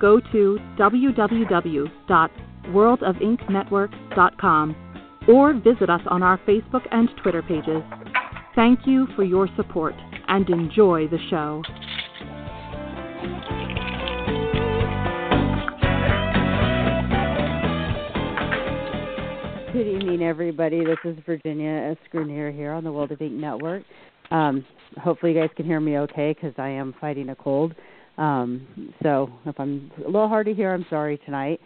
go to www.worldofinknetwork.com or visit us on our Facebook and Twitter pages. Thank you for your support and enjoy the show. Good evening, everybody. This is Virginia S Grenier here on the World of Ink Network. Um, hopefully, you guys can hear me okay because I am fighting a cold. Um, so, if I'm a little hard to hear, I'm sorry tonight.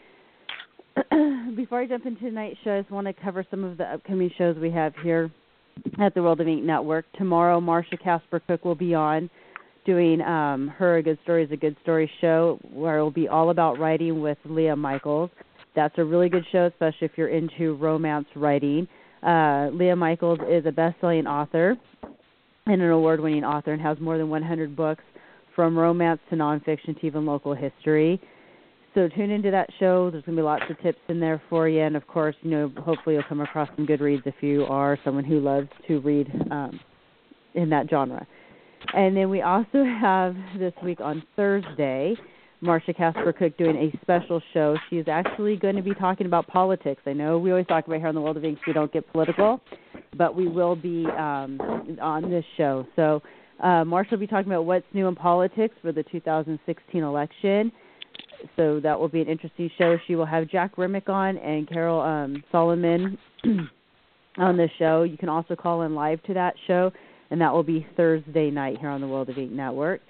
Before I jump into tonight's show, I just want to cover some of the upcoming shows we have here at the World of Ink Network. Tomorrow, Marsha Casper Cook will be on doing um, her A Good Story is a Good Story show, where it will be all about writing with Leah Michaels. That's a really good show, especially if you're into romance writing. Uh, Leah Michaels is a best-selling author and an award-winning author, and has more than 100 books, from romance to nonfiction to even local history. So tune into that show. There's going to be lots of tips in there for you, and of course, you know, hopefully you'll come across some good reads if you are someone who loves to read um, in that genre. And then we also have this week on Thursday Marsha Casper Cook doing a special show. She is actually going to be talking about politics. I know we always talk about here on the World of Ink we don't get political, but we will be um, on this show. So uh, Marsha will be talking about what's new in politics for the 2016 election. So that will be an interesting show. She will have Jack Remick on and Carol um, Solomon on the show. You can also call in live to that show, and that will be Thursday night here on the World of Ink Network.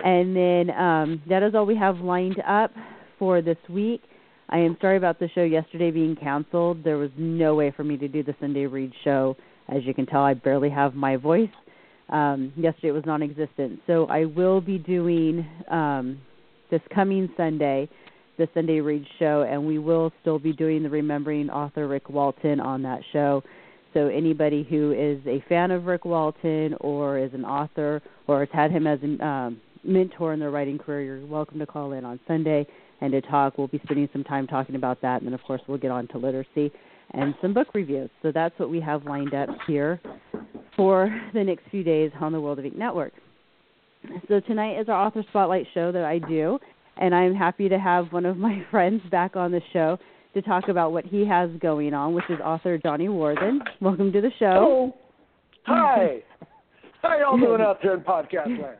And then um, that is all we have lined up for this week. I am sorry about the show yesterday being canceled. There was no way for me to do the Sunday Read show. As you can tell, I barely have my voice. Um, yesterday it was non existent. So I will be doing um, this coming Sunday the Sunday Read show, and we will still be doing the Remembering Author Rick Walton on that show. So anybody who is a fan of Rick Walton or is an author or has had him as a um, mentor in their writing career, you're welcome to call in on Sunday and to talk. We'll be spending some time talking about that, and then of course we'll get on to literacy and some book reviews. So that's what we have lined up here for the next few days on the World of Ink Network. So tonight is our author spotlight show that I do, and I'm happy to have one of my friends back on the show to talk about what he has going on, which is author Johnny Worthen. Welcome to the show. Hello. Hi. How y'all doing out there in podcast land?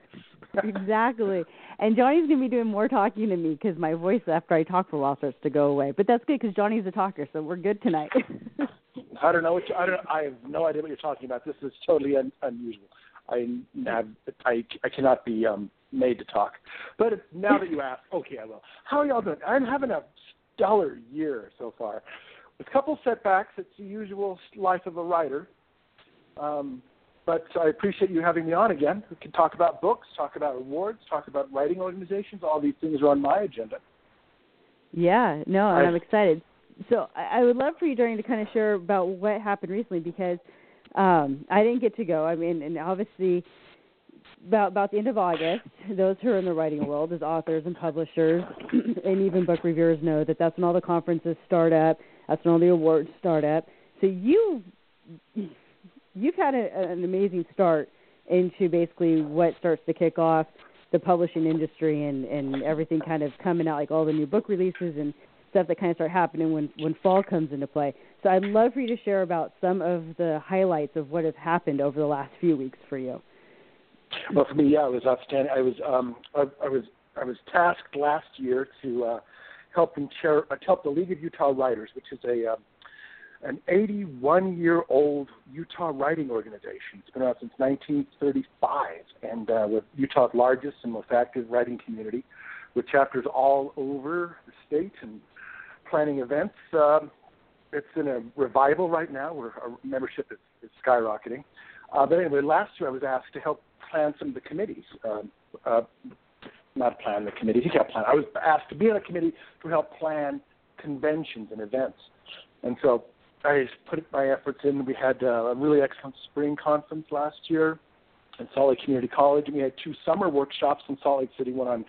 exactly. And Johnny's going to be doing more talking to me because my voice after I talk for a while starts to go away. But that's good because Johnny's a talker, so we're good tonight. I don't know what you, I don't. I have no idea what you're talking about. This is totally un, unusual. I have. I I cannot be um made to talk. But now that you ask, okay, I will. How are y'all doing? I'm having a stellar year so far, with a couple setbacks. It's the usual life of a writer. Um, but I appreciate you having me on again. We can talk about books, talk about awards, talk about writing organizations. All these things are on my agenda. Yeah, no, and I'm excited. So I, I would love for you, Johnny, to kind of share about what happened recently because um, I didn't get to go. I mean, and obviously about about the end of August, those who are in the writing world, as authors and publishers, and even book reviewers, know that that's when all the conferences start up. That's when all the awards start up. So you you've had a, an amazing start into basically what starts to kick off the publishing industry and and everything kind of coming out like all the new book releases and stuff that kind of start happening when when fall comes into play. So I'd love for you to share about some of the highlights of what has happened over the last few weeks for you. Well, for me, yeah, it was outstanding. I was um, I, I was I was tasked last year to uh, helping chair, uh, help the League of Utah Writers, which is a um, an 81 year old Utah writing organization. It's been around since 1935 and uh, with Utah's largest and most active writing community with chapters all over the state and planning events. Um, it's in a revival right now where our membership is, is skyrocketing. Uh, but anyway, last year I was asked to help plan some of the committees. Um, uh, not plan the committees, you can't plan. I was asked to be on a committee to help plan conventions and events. And so I put my efforts in. We had uh, a really excellent spring conference last year in Salt Lake Community College, and we had two summer workshops in Salt Lake City, one on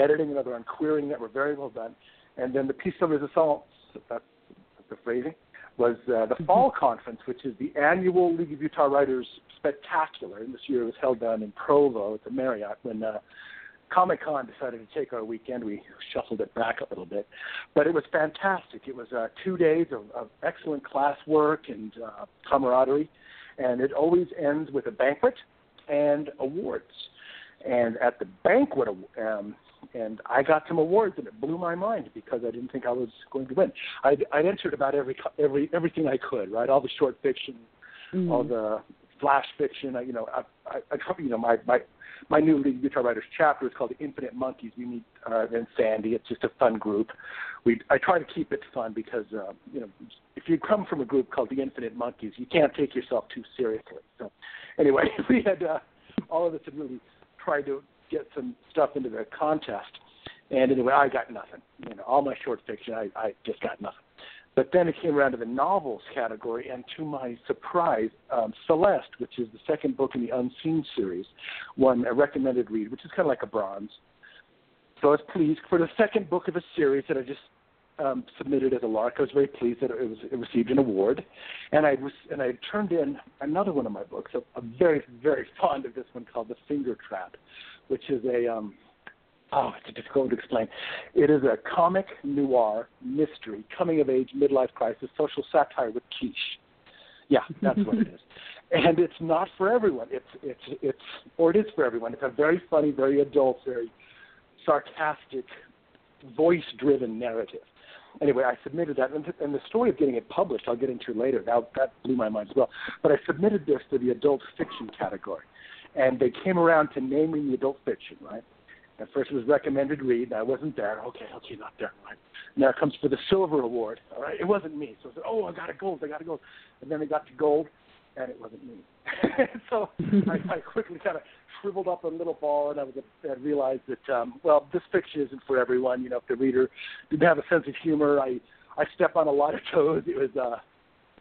editing, another on querying that were very well done. And then the piece of resistance, that's the phrasing, was uh, the mm-hmm. fall conference, which is the annual League of Utah Writers Spectacular. And this year it was held down in Provo at the Marriott when uh, Comic Con decided to take our weekend. We shuffled it back a little bit, but it was fantastic. It was uh, two days of, of excellent classwork and uh, camaraderie, and it always ends with a banquet and awards. And at the banquet, um, and I got some awards, and it blew my mind because I didn't think I was going to win. I'd, I'd entered about every every everything I could, right? All the short fiction, mm-hmm. all the flash fiction. I, you know, I, I, I you know, my my my new League of Utah Writers chapter is called the Infinite Monkeys. We meet uh, in Sandy. It's just a fun group. We I try to keep it fun because uh, you know if you come from a group called the Infinite Monkeys, you can't take yourself too seriously. So anyway, we had uh, all of us had really tried to get some stuff into the contest, and anyway, I got nothing. You know, all my short fiction, I I just got nothing. But then it came around to the novels category, and to my surprise, um, Celeste, which is the second book in the Unseen series, won a recommended read, which is kind of like a bronze. So I was pleased for the second book of a series that I just um, submitted as a lark. I was very pleased that it was it received an award, and I was and I turned in another one of my books. I'm very very fond of this one called The Finger Trap, which is a um, oh, it's difficult to explain. It is a comic noir mystery, coming of age, midlife crisis, social satire with quiche. Yeah, that's what it is. And it's not for everyone. It's it's it's or it is for everyone. It's a very funny, very adult, very sarcastic, voice-driven narrative. Anyway, I submitted that, and, and the story of getting it published, I'll get into later. That that blew my mind as well. But I submitted this to the adult fiction category, and they came around to naming the adult fiction, right? At first it was recommended read. I wasn't there. Okay, okay, not there. Right. Now it comes for the silver award. All right, it wasn't me. So I said, oh, I got a gold. I got a gold. And then it got to gold, and it wasn't me. so I, I quickly kind of shriveled up a little ball, and I was I realized that um, well, this fiction isn't for everyone. You know, if the reader didn't have a sense of humor, I I step on a lot of toes. It was uh,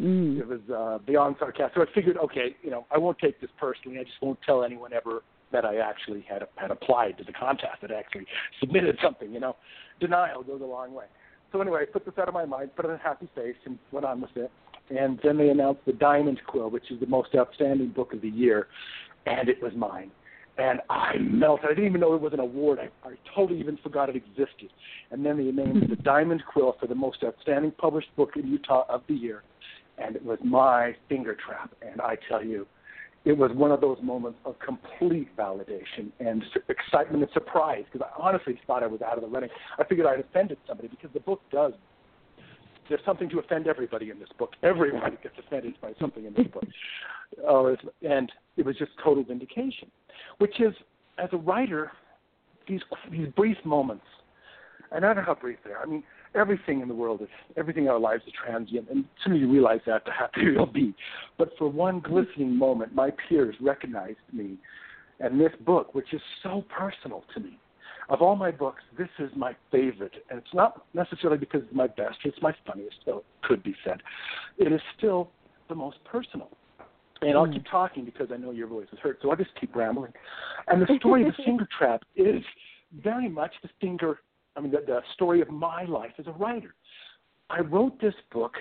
Mm. It was uh, beyond sarcastic. So I figured, okay, you know, I won't take this personally. I just won't tell anyone ever that I actually had had applied to the contest, that I actually submitted something. You know, denial goes a long way. So anyway, I put this out of my mind, put in a happy face, and went on with it. And then they announced the Diamond Quill, which is the most outstanding book of the year, and it was mine. And I melted. I didn't even know it was an award. I, I totally even forgot it existed. And then they named the Diamond Quill for the most outstanding published book in Utah of the year, and it was my finger trap. And I tell you, it was one of those moments of complete validation and excitement and surprise because I honestly thought I was out of the running. I figured I'd offended somebody because the book does. There's something to offend everybody in this book. Everyone gets offended by something in this book. Oh, and it was just total vindication, which is, as a writer, these these brief moments. And I don't know how brief they are. I mean, everything in the world is everything in our lives is transient, and soon you realize that, the happier you'll be. But for one glistening moment, my peers recognized me, and this book, which is so personal to me. Of all my books, this is my favorite, and it's not necessarily because it's my best; it's my funniest. though it could be said. It is still the most personal. And I'll mm. keep talking because I know your voice is hurt, so I'll just keep rambling. And the story of the finger trap is very much the finger I mean, the, the story of my life as a writer. I wrote this book,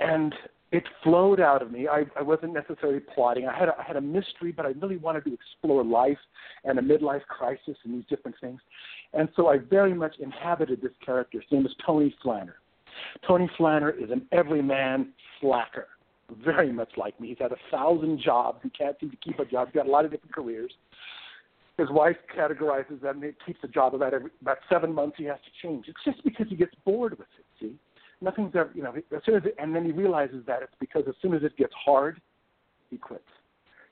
and it flowed out of me. I, I wasn't necessarily plotting. I had a, I had a mystery, but I really wanted to explore life and a midlife crisis and these different things. And so I very much inhabited this character. His name is Tony Flanner. Tony Flanner is an everyman slacker, very much like me. He's had a thousand jobs. He can't seem to keep a job. He's got a lot of different careers. His wife categorizes them. He keeps a job about every about seven months. He has to change. It's just because he gets bored with it. See, nothing's ever you know. As soon as it, and then he realizes that it's because as soon as it gets hard, he quits.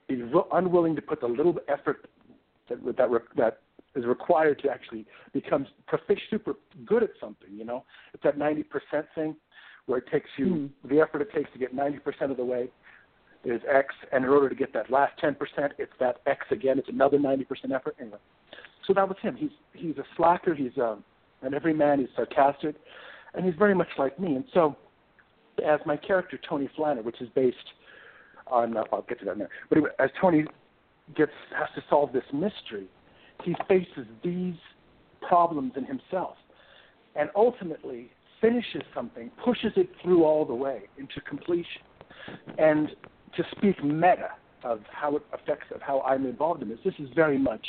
He's unwilling to put the little effort that that that is required to actually become proficient, super good at something. You know, it's that ninety percent thing where it takes you mm. the effort it takes to get ninety percent of the way is X, and in order to get that last 10%, it's that X again. It's another 90% effort. Anyway, so that was him. He's he's a slacker. He's um, every man is sarcastic, and he's very much like me. And so, as my character Tony Flanner, which is based on, uh, I'll get to that in a. But anyway, as Tony gets has to solve this mystery, he faces these problems in himself, and ultimately finishes something, pushes it through all the way into completion. And to speak meta of how it affects of how I'm involved in this. This is very much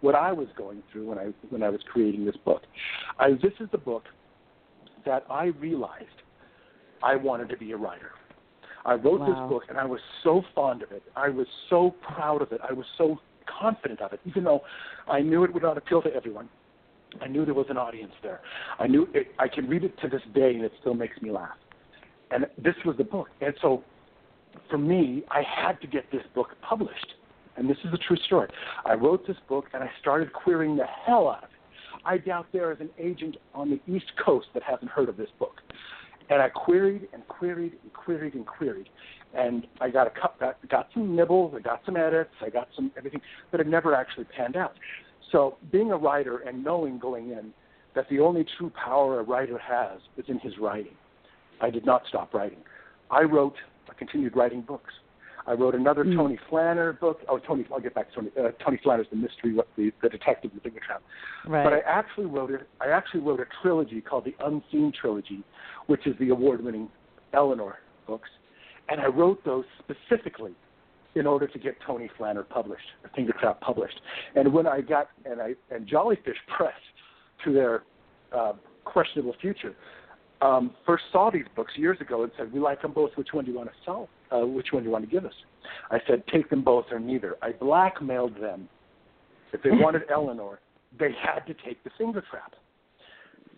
what I was going through when I when I was creating this book. I, this is the book that I realized I wanted to be a writer. I wrote wow. this book and I was so fond of it. I was so proud of it. I was so confident of it, even though I knew it would not appeal to everyone. I knew there was an audience there. I knew it, I can read it to this day and it still makes me laugh. And this was the book. And so for me, I had to get this book published. And this is a true story. I wrote this book and I started querying the hell out of it. I doubt there is an agent on the East Coast that hasn't heard of this book. And I queried and queried and queried and queried. And I got a got, got some nibbles, I got some edits, I got some everything, but it never actually panned out. So being a writer and knowing going in that the only true power a writer has is in his writing, I did not stop writing. I wrote I continued writing books. I wrote another mm. Tony Flanner book. Oh, Tony, I'll get back to Tony. Uh, Tony Flanner's the mystery, what the, the detective, the Finger Trap. Right. But I actually wrote it. I actually wrote a trilogy called the Unseen Trilogy, which is the award-winning Eleanor books, and I wrote those specifically in order to get Tony Flanner published, The Finger Trap published. And when I got and I and Jolly Fish Press, to their uh, questionable future, um, first saw these books years ago and said, "We like them both. Which one do you want to sell? Uh, which one do you want to give us?" I said, "Take them both or neither." I blackmailed them. If they wanted Eleanor, they had to take the Finger Trap,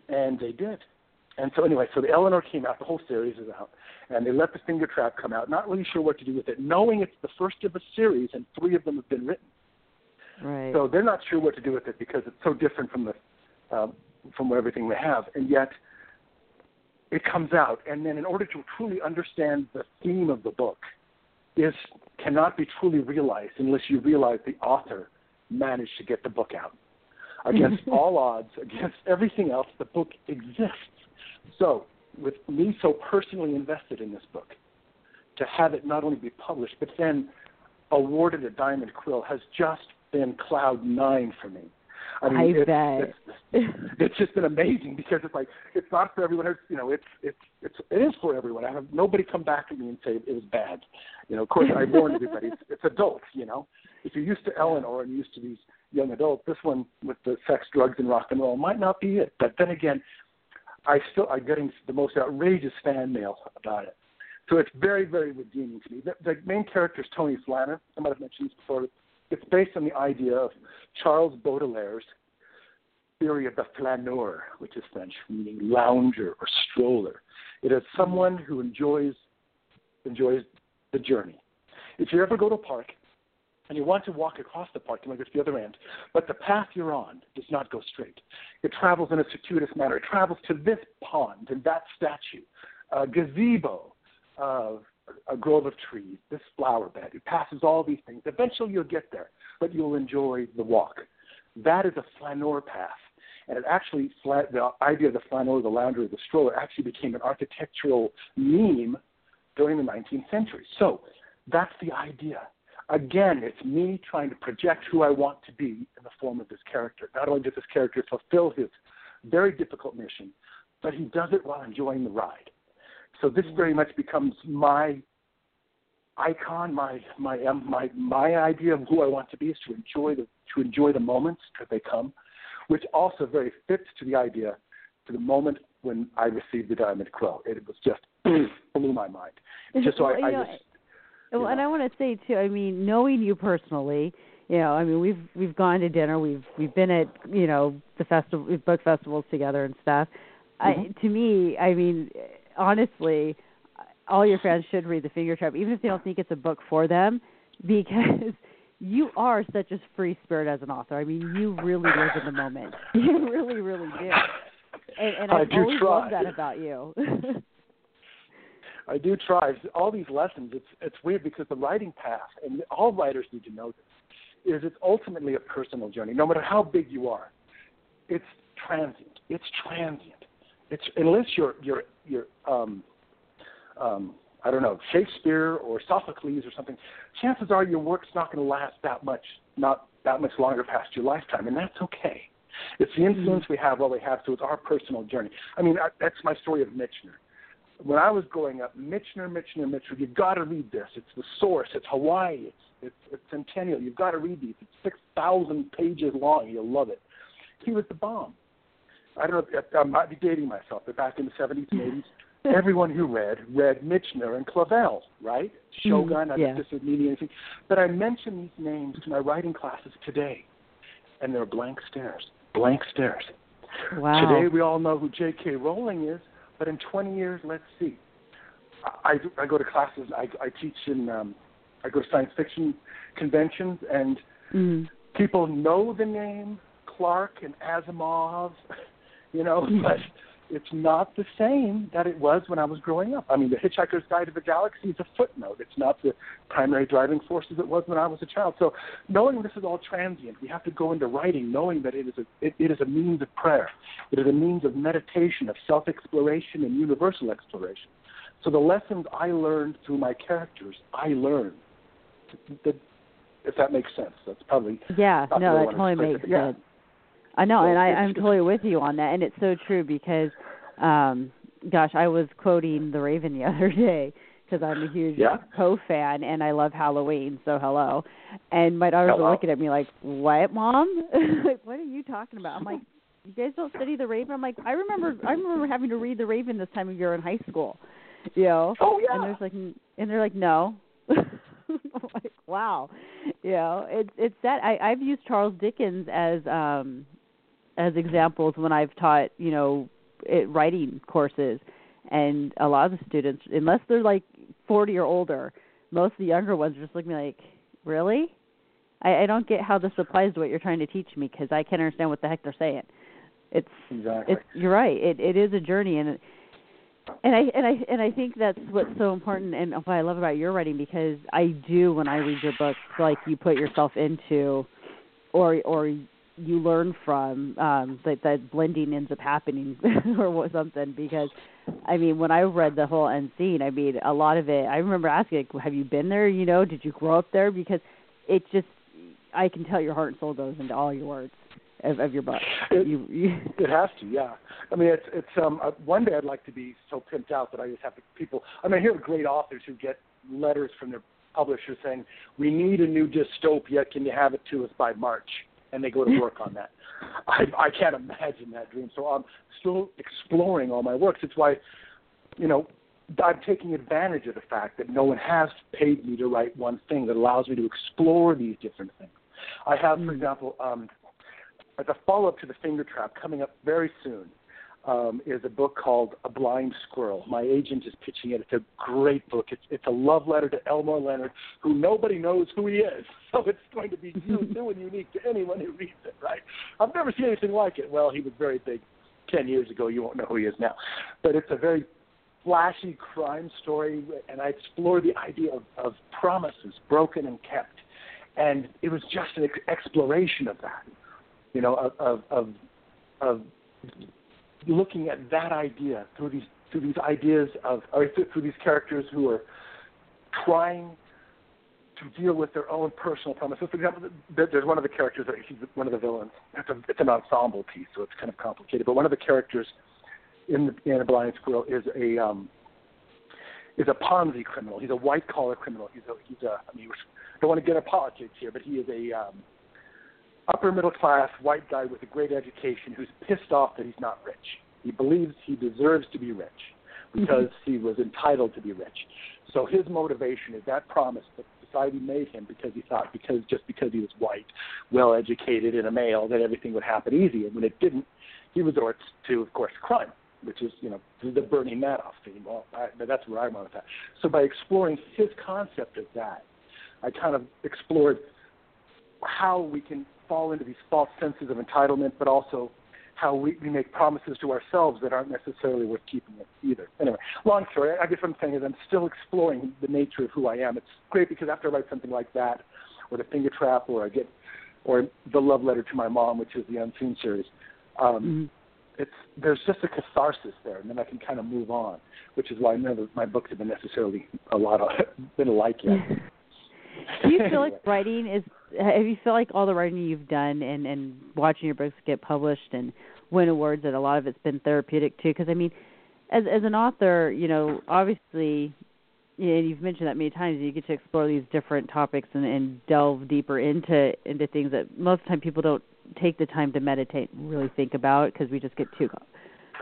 and they did. And so anyway, so the Eleanor came out. The whole series is out, and they let the Finger Trap come out. Not really sure what to do with it, knowing it's the first of a series, and three of them have been written. Right. So they're not sure what to do with it because it's so different from the um, from everything they have, and yet it comes out, and then in order to truly understand the theme of the book, is cannot be truly realized unless you realize the author managed to get the book out. Against all odds, against everything else, the book exists. So, with me so personally invested in this book, to have it not only be published, but then awarded a Diamond Quill has just been cloud nine for me. I mean, I it's, bet. It's, it's just been amazing because it's like it's not for everyone. It's you know, it's it's it's it is for everyone. I have nobody come back to me and say it was bad. You know, of course I warned everybody. It's, it's adult. You know, if you're used to Eleanor and used to these young adults, this one with the sex, drugs, and rock and roll might not be it. But then again, I still I'm getting the most outrageous fan mail about it. So it's very, very redeeming to me. The, the main character is Tony Flanner. I might have mentioned this before. It's based on the idea of Charles Baudelaire's theory of the flaneur, which is French, meaning lounger or stroller. It is someone who enjoys enjoys the journey. If you ever go to a park and you want to walk across the park, you might go to the other end, but the path you're on does not go straight. It travels in a circuitous manner. It travels to this pond and that statue, a gazebo, uh, a grove of trees, this flower bed. It passes all these things. Eventually you'll get there, but you'll enjoy the walk. That is a flaneur path. And it actually, the idea of the flaneur, the lounger, the stroller actually became an architectural meme during the 19th century. So that's the idea. Again, it's me trying to project who I want to be in the form of this character. Not only does this character fulfill his very difficult mission, but he does it while enjoying the ride. So this very much becomes my icon, my my um, my my idea of who I want to be is to enjoy the to enjoy the moments as they come, which also very fits to the idea to the moment when I received the Diamond Quill. It was just blew my mind. Just so well, I, I know, just, well, know. and I want to say too. I mean, knowing you personally, you know, I mean, we've we've gone to dinner, we've we've been at you know the festival, book festivals together and stuff. Mm-hmm. I, to me, I mean, honestly, all your fans should read The Finger Trap, even if they don't think it's a book for them, because you are such a free spirit as an author. I mean, you really live in the moment. You really, really do. And, and I, I always love that about you. I do try. All these lessons, it's it's weird because the writing path, and all writers need to know this, is it's ultimately a personal journey. No matter how big you are, it's transient. It's transient. It's unless you're you're you're um, um, I don't know Shakespeare or Sophocles or something. Chances are your work's not going to last that much, not that much longer past your lifetime, and that's okay. It's the influence mm-hmm. we have while we have, so it's our personal journey. I mean, that's my story of Michener when I was growing up, Michener, Michener, Michener, you've got to read this. It's the source. It's Hawaii. It's it's, it's Centennial. You've got to read these. It's six thousand pages long. You'll love it. He was the bomb. I don't know. If, I might be dating myself, but back in the seventies and eighties, everyone who read read Michener and Clavell, right? Mm-hmm. Shogun. Mm, yeah. I, this doesn't mean anything. But I mention these names to my writing classes today, and they're blank stares. Blank stares. Wow. Today we all know who J.K. Rowling is but in 20 years, let's see. I, I go to classes. I, I teach in. Um, I go to science fiction conventions, and mm. people know the name Clarke and Asimov, you know, but it's not the same that it was when I was growing up. I mean, The Hitchhiker's Guide to the Galaxy is a footnote. It's not the primary driving force as it was when I was a child. So, knowing this is all transient, we have to go into writing knowing that it is a it, it is a means of prayer. It is a means of meditation, of self-exploration, and universal exploration. So, the lessons I learned through my characters, I learned. That, if that makes sense, that's probably yeah. No, that totally makes sense. I know, and I, I'm totally with you on that, and it's so true because, um, gosh, I was quoting The Raven the other day because I'm a huge yeah. Poe fan and I love Halloween. So hello, and my daughters were looking at me like, "What, mom? like, what are you talking about?" I'm like, "You guys don't study The Raven." I'm like, "I remember, I remember having to read The Raven this time of year in high school." You know? Oh yeah. And there's like, and they're like, "No." I'm like, wow, you know, it's it's that I I've used Charles Dickens as um as examples when I've taught, you know, it, writing courses, and a lot of the students, unless they're like 40 or older, most of the younger ones are just looking like, really? I, I don't get how this applies to what you're trying to teach me because I can't understand what the heck they're saying. It's exactly. It's, you're right. It it is a journey, and it, and I and I and I think that's what's so important, and what I love about your writing because I do when I read your books, like you put yourself into, or or you learn from um that that blending ends up happening or something because I mean when I read the whole end scene I mean a lot of it I remember asking like, have you been there? You know did you grow up there? Because it just I can tell your heart and soul goes into all your words of, of your book. It, you, you it has to yeah. I mean it's it's um uh, one day I'd like to be so pimped out that I just have to people I mean I hear great authors who get letters from their publishers saying we need a new dystopia. Can you have it to us by March and they go to work on that. I, I can't imagine that dream. So I'm still exploring all my works. It's why, you know, I'm taking advantage of the fact that no one has paid me to write one thing that allows me to explore these different things. I have, for mm. example, um, as a follow up to The Finger Trap coming up very soon um, is a book called A Blind Squirrel. My agent is pitching it. It's a great book. It's, it's a love letter to Elmore Leonard, who nobody knows who he is. So it's going to be new and unique to anyone who reads it, right? I've never seen anything like it. Well, he was very big 10 years ago. You won't know who he is now. But it's a very flashy crime story, and I explore the idea of, of promises broken and kept. And it was just an ex- exploration of that, you know, of, of, of, of looking at that idea through these through these ideas of or through these characters who are trying to deal with their own personal promises. For example, there's one of the characters that he's one of the villains. It's, a, it's an ensemble piece, so it's kind of complicated. But one of the characters in the in a blind squirrel is a um, is a Ponzi criminal. He's a white collar criminal. He's a he's a I mean, I don't want to get into politics here, but he is a um, upper middle class white guy with a great education who's pissed off that he's not rich. He believes he deserves to be rich because mm-hmm. he was entitled to be rich. So his motivation is that promise that society made him because he thought because just because he was white, well educated, and a male that everything would happen easy, and when it didn't, he resorts to, of course, crime, which is you know the Bernie Madoff theme. Well, I, that's where I went with that. So by exploring his concept of that, I kind of explored how we can fall into these false senses of entitlement, but also how we, we make promises to ourselves that aren't necessarily worth keeping either. Anyway, long story. I guess what I'm saying is I'm still exploring the nature of who I am. It's great because after I write something like that, or the finger trap, or I get, or the love letter to my mom, which is the Unseen series, um, mm-hmm. it's there's just a catharsis there, and then I can kind of move on, which is why none of my books have been necessarily a lot of been alike yet. Do you feel like writing is? Have you feel like all the writing you've done and and watching your books get published and win awards that a lot of it's been therapeutic too? Because I mean, as as an author, you know, obviously, know, you've mentioned that many times. You get to explore these different topics and, and delve deeper into into things that most of the time people don't take the time to meditate and really think about because we just get too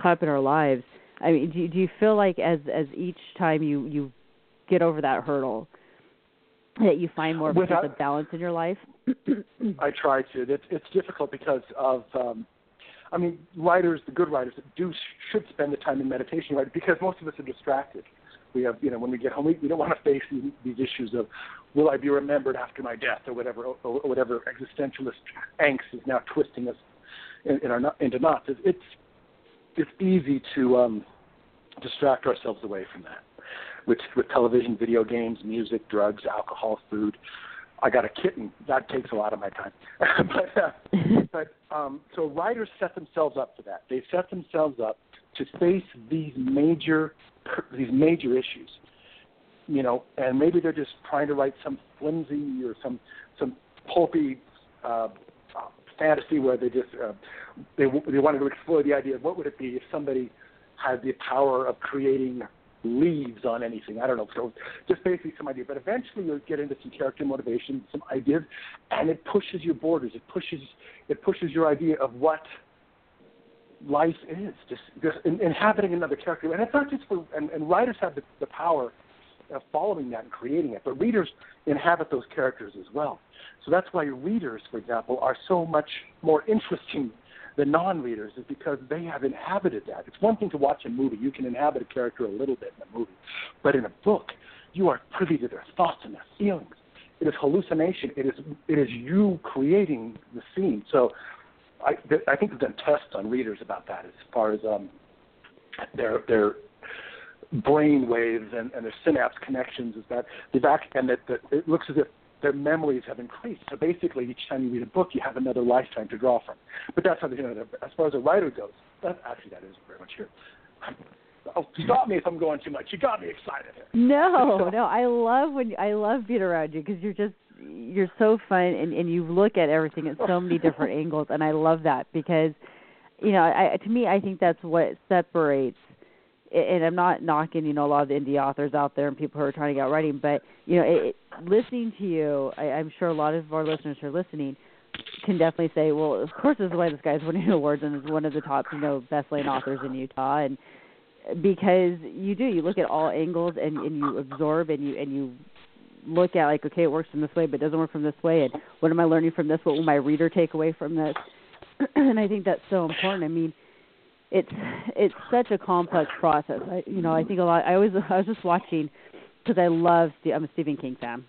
caught up in our lives. I mean, do do you feel like as as each time you you get over that hurdle? That you find more of a balance in your life? I try to. It's it's difficult because of um I mean, writers, the good writers do should spend the time in meditation, right? Because most of us are distracted. We have, you know, when we get home, we, we don't want to face these, these issues of, will I be remembered after my death, or whatever, or, or whatever existentialist angst is now twisting us in, in our into knots. It's it's easy to um, distract ourselves away from that with with television, video games, music, drugs, alcohol, food. I got a kitten. That takes a lot of my time. but uh, but um, so writers set themselves up for that. They set themselves up to face these major these major issues. You know, and maybe they're just trying to write some flimsy or some some pulpy uh, fantasy where they just uh, they they wanted to explore the idea of what would it be if somebody had the power of creating leaves on anything. I don't know. So just basically some idea. But eventually you'll get into some character motivation, some ideas, and it pushes your borders. It pushes it pushes your idea of what life is. Just just inhabiting another character. And it's not just for and, and writers have the, the power of following that and creating it, but readers inhabit those characters as well. So that's why your readers, for example, are so much more interesting the non-readers is because they have inhabited that. It's one thing to watch a movie; you can inhabit a character a little bit in a movie, but in a book, you are privy to their thoughts and their feelings. It is hallucination. It is it is you creating the scene. So, I I think there's been tests on readers about that as far as um their their brain waves and, and their synapse connections is that they've actually, and that, that it looks as if their memories have increased. So basically, each time you read a book, you have another lifetime to draw from. But that's how you know. As far as a writer goes, that actually that is very much true. Oh, stop me if I'm going too much. You got me excited. No, no, I love when I love being around you because you're just you're so fun and and you look at everything at so many different angles, and I love that because you know, I to me, I think that's what separates and I'm not knocking, you know, a lot of the indie authors out there and people who are trying to get writing, but you know, it, listening to you, I, I'm sure a lot of our listeners who are listening can definitely say, well, of course, this is why this guy's winning awards and is one of the top, you know, best-selling authors in Utah, and because you do, you look at all angles and and you absorb and you and you look at like, okay, it works from this way, but it doesn't work from this way, and what am I learning from this? What will my reader take away from this? and I think that's so important. I mean it's it's such a complex process. I, you know, I think a lot. I always I was just watching because I love. I'm a Stephen King fan.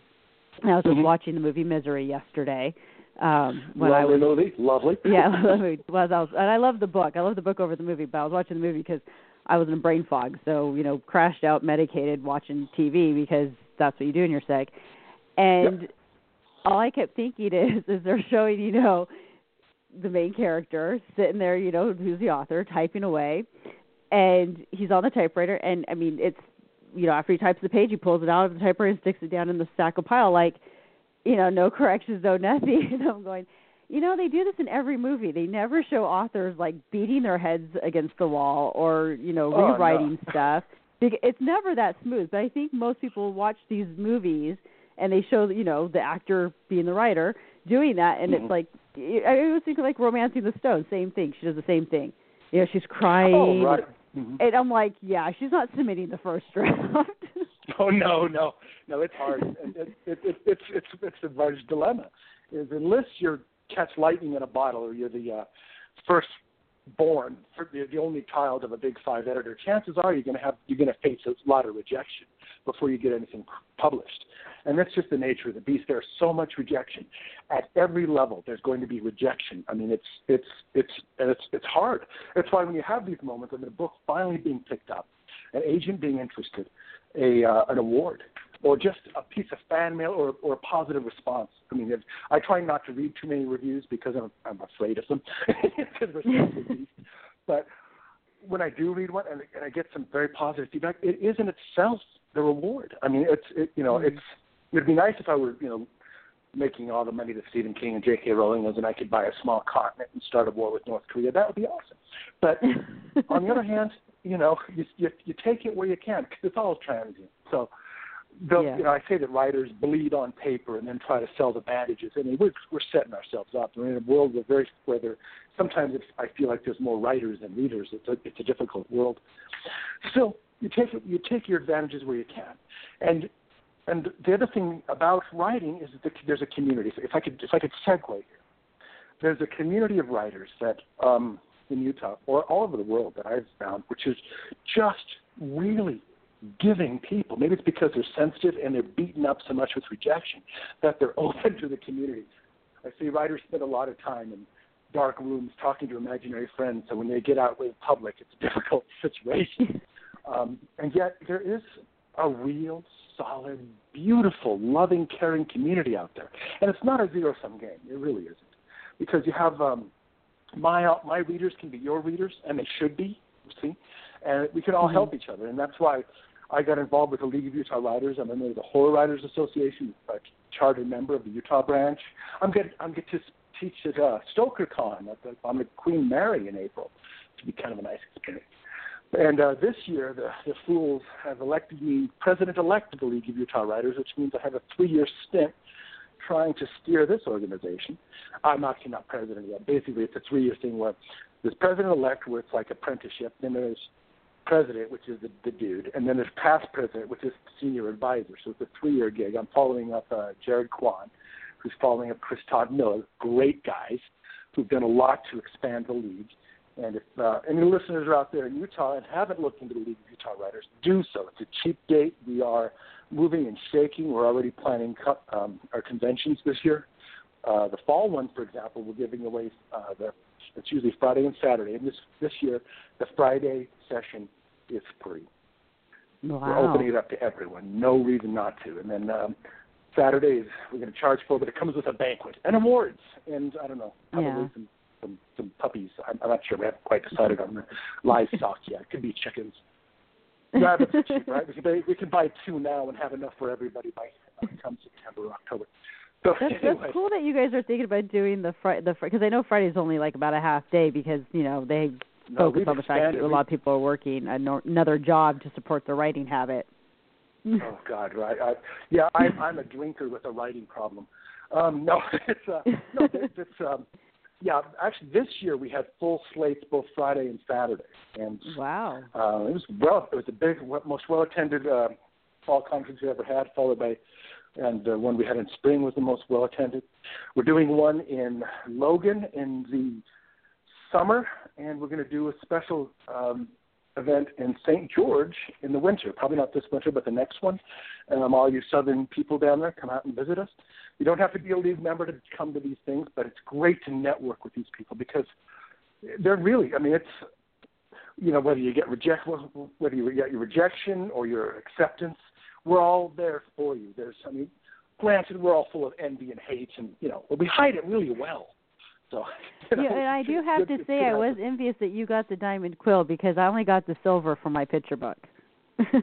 And I was just mm-hmm. watching the movie Misery yesterday. Um, when lovely I was, movie, lovely. Yeah, lovely. Was I was, and I love the book. I love the book over the movie, but I was watching the movie because I was in a brain fog. So you know, crashed out, medicated, watching TV because that's what you do when you're sick. And yep. all I kept thinking is, is they're showing you know the main character sitting there, you know, who's the author, typing away, and he's on the typewriter. And I mean, it's you know, after he types the page, he pulls it out of the typewriter and sticks it down in the stack of pile, like, you know, no corrections, no nothing. and I'm going, you know, they do this in every movie. They never show authors like beating their heads against the wall or you know oh, rewriting no. stuff. It's never that smooth. But I think most people watch these movies and they show you know the actor being the writer doing that, and mm-hmm. it's like I was thinking like romancing the stone, same thing. She does the same thing. You know, she's crying. Oh, right. Mm-hmm. And I'm like, yeah, she's not submitting the first draft. Oh no, no, no! It's hard. it, it, it, it's it's it's the largest dilemma. Is unless you're catch lightning in a bottle, or you're the uh, first born, the, the only child of a big five editor, chances are you're going to have you're going to face a lot of rejection before you get anything published. And that's just the nature of the beast. There's so much rejection at every level. There's going to be rejection. I mean, it's it's it's and it's it's hard. That's why when you have these moments of the book finally being picked up, an agent being interested, a uh, an award, or just a piece of fan mail or, or a positive response. I mean, I try not to read too many reviews because I'm, I'm afraid of them. but when I do read one and, and I get some very positive feedback, it is in itself the reward. I mean, it's it, you know, mm-hmm. it's it'd be nice if I were you know making all the money that Stephen King and J.K. Rowling was, and I could buy a small continent and start a war with North Korea. That would be awesome. But on the other hand, you know, you you, you take it where you can because it's all transient. So the, yeah. you know, I say that writers bleed on paper and then try to sell the bandages. I mean, we're we're setting ourselves up. We're in a world where very where there, sometimes it's, I feel like there's more writers than readers. It's a it's a difficult world. Still, you take you take your advantages where you can, and and the other thing about writing is that there's a community. If I could if I could segue here, there's a community of writers that um, in Utah or all over the world that I've found, which is just really giving people. Maybe it's because they're sensitive and they're beaten up so much with rejection that they're open to the community. I see writers spend a lot of time in dark rooms talking to imaginary friends, so when they get out in public, it's a difficult situation. Um, and yet, there is a real, solid, beautiful, loving, caring community out there. And it's not a zero sum game. It really isn't. Because you have um, my my readers can be your readers, and they should be. You see, and we can all mm-hmm. help each other, and that's why I got involved with the League of Utah Writers. I'm a member of the Horror Writers Association, a chartered member of the Utah branch. I'm get I'm get to teach at uh, StokerCon at the, on the Queen Mary in April. To be kind of a nice experience. And uh, this year, the, the Fools have elected me president-elect of the League of Utah Writers, which means I have a three-year stint trying to steer this organization. I'm actually not president yet. Basically, it's a three-year thing where there's president-elect, where it's like apprenticeship. Then there's president, which is the, the dude, and then there's past president, which is senior advisor. So it's a three-year gig. I'm following up uh, Jared Kwan, who's following up Chris Todd Miller, great guys who've done a lot to expand the league. And if uh, any listeners are out there in Utah and haven't looked into the League of Utah Writers, do so. It's a cheap date. We are moving and shaking. We're already planning co- um, our conventions this year. Uh, the fall one, for example, we're giving away uh, the it's usually Friday and Saturday. And this this year, the Friday session is free. Wow. We're opening it up to everyone. No reason not to. And then um, Saturdays we're going to charge for, but it comes with a banquet and awards, and I don't know, probably yeah. some, some some puppies. I'm, I'm not sure. We haven't quite decided on the livestock yet. It could be chickens. Rabbits are cheap, right? We can, buy, we can buy two now and have enough for everybody by uh, come September or October. So that's, anyway. that's cool that you guys are thinking about doing the Friday, the because I know Friday's only like about a half day because you know they no, focus on the fact that a lot of people are working another job to support their writing habit. oh God, right? I, yeah, I'm I'm a drinker with a writing problem. Um, no, it's uh, no, it's, it's um, yeah. Actually, this year we had full slates both Friday and Saturday, and wow, uh, it was well. It was the big, most well attended uh, fall conference we ever had, followed by and the one we had in spring was the most well attended. We're doing one in Logan in the summer, and we're going to do a special um, event in St. George in the winter. Probably not this winter, but the next one. And um, all you southern people down there, come out and visit us. You don't have to be a league member to come to these things, but it's great to network with these people because they're really. I mean, it's you know whether you get reject whether you get your rejection or your acceptance, we're all there for you. There's I mean, granted, we're all full of envy and hate, and you know, but we hide it really well. So, you know, yeah, and I do have to say, I was envious that you got the diamond quill because I only got the silver for my picture book.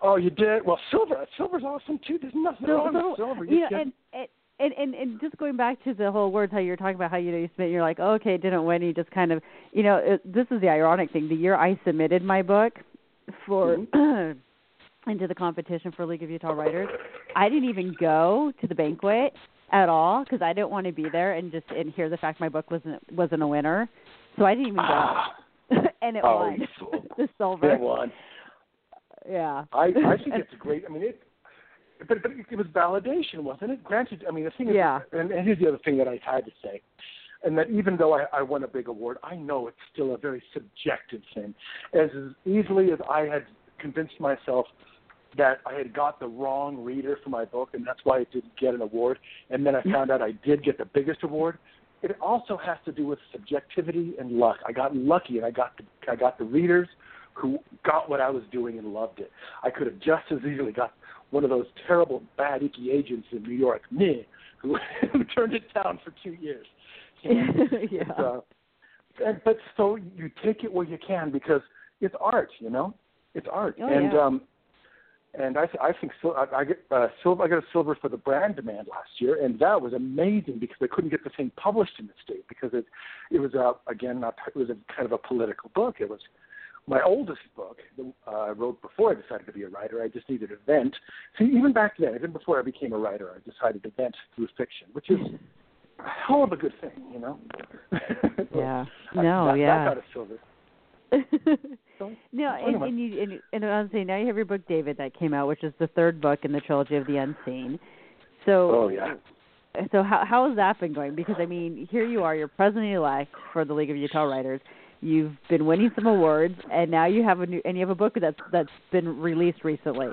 oh, you did? Well, silver. Silver's awesome too. There's nothing so, wrong so, with silver. You, you know, and, and and, and and just going back to the whole words, how you're talking about how you know you submit, you're like, oh, okay, didn't win. You just kind of, you know, it, this is the ironic thing. The year I submitted my book for mm-hmm. into the competition for League of Utah Writers, I didn't even go to the banquet at all because I didn't want to be there and just and hear the fact my book wasn't wasn't a winner. So I didn't even go, ah. and it oh, won the silver. It won. Yeah. I I think it's great. I mean, it. But but it was validation, wasn't it? Granted, I mean the thing is, Yeah. and, and here's the other thing that I had to say, and that even though I, I won a big award, I know it's still a very subjective thing. As easily as I had convinced myself that I had got the wrong reader for my book, and that's why it didn't get an award, and then I found out I did get the biggest award. It also has to do with subjectivity and luck. I got lucky, and I got the, I got the readers who got what I was doing and loved it. I could have just as easily got one of those terrible bad icky agents in New York, me, who, who turned it down for two years. You know? yeah. It's, uh, and, but so you take it where you can because it's art, you know, it's art, Oh, and yeah. um, and I I think sil- I, I get uh, silver. I got a silver for the brand demand last year, and that was amazing because I couldn't get the thing published in the state because it it was uh, again not it was a kind of a political book. It was my oldest book that uh, I wrote before I decided to be a writer. I just needed a vent. See, even back then, even before I became a writer, I decided to vent through fiction, which is a hell of a good thing, you know. Yeah. No, that, yeah. That got a silver. No, and, and you and, and saying now you have your book David that came out, which is the third book in the trilogy of the Unseen. So Oh yeah. so how how has that been going? Because I mean, here you are, you're president elect for the League of Utah Writers. You've been winning some awards, and now you have a new and you have a book that's that's been released recently.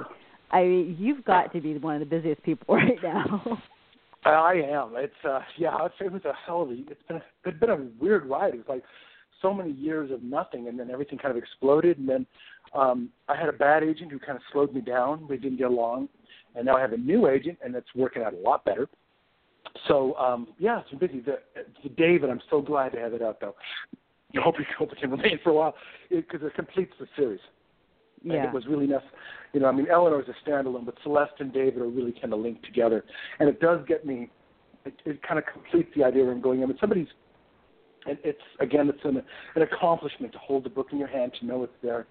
I mean, you've got to be one of the busiest people right now. I am. It's uh yeah, I'd it was a hell of a it's been a, it's been a weird ride. It was like so many years of nothing and then everything kind of exploded and then um I had a bad agent who kind of slowed me down. We didn't get along. And now I have a new agent and it's working out a lot better. So um yeah, it's been busy. The, the David, I'm so glad to have it out though. I hope it, hope it can remain for a while because it, completes the series. And yeah. it was really nice. You know, I mean, Eleanor's a standalone, but Celeste and David are really kind of linked together, and it does get me. It, it kind of completes the idea where I'm going. I mean, somebody's. It, it's again, it's an, an accomplishment to hold the book in your hand, to know it's there.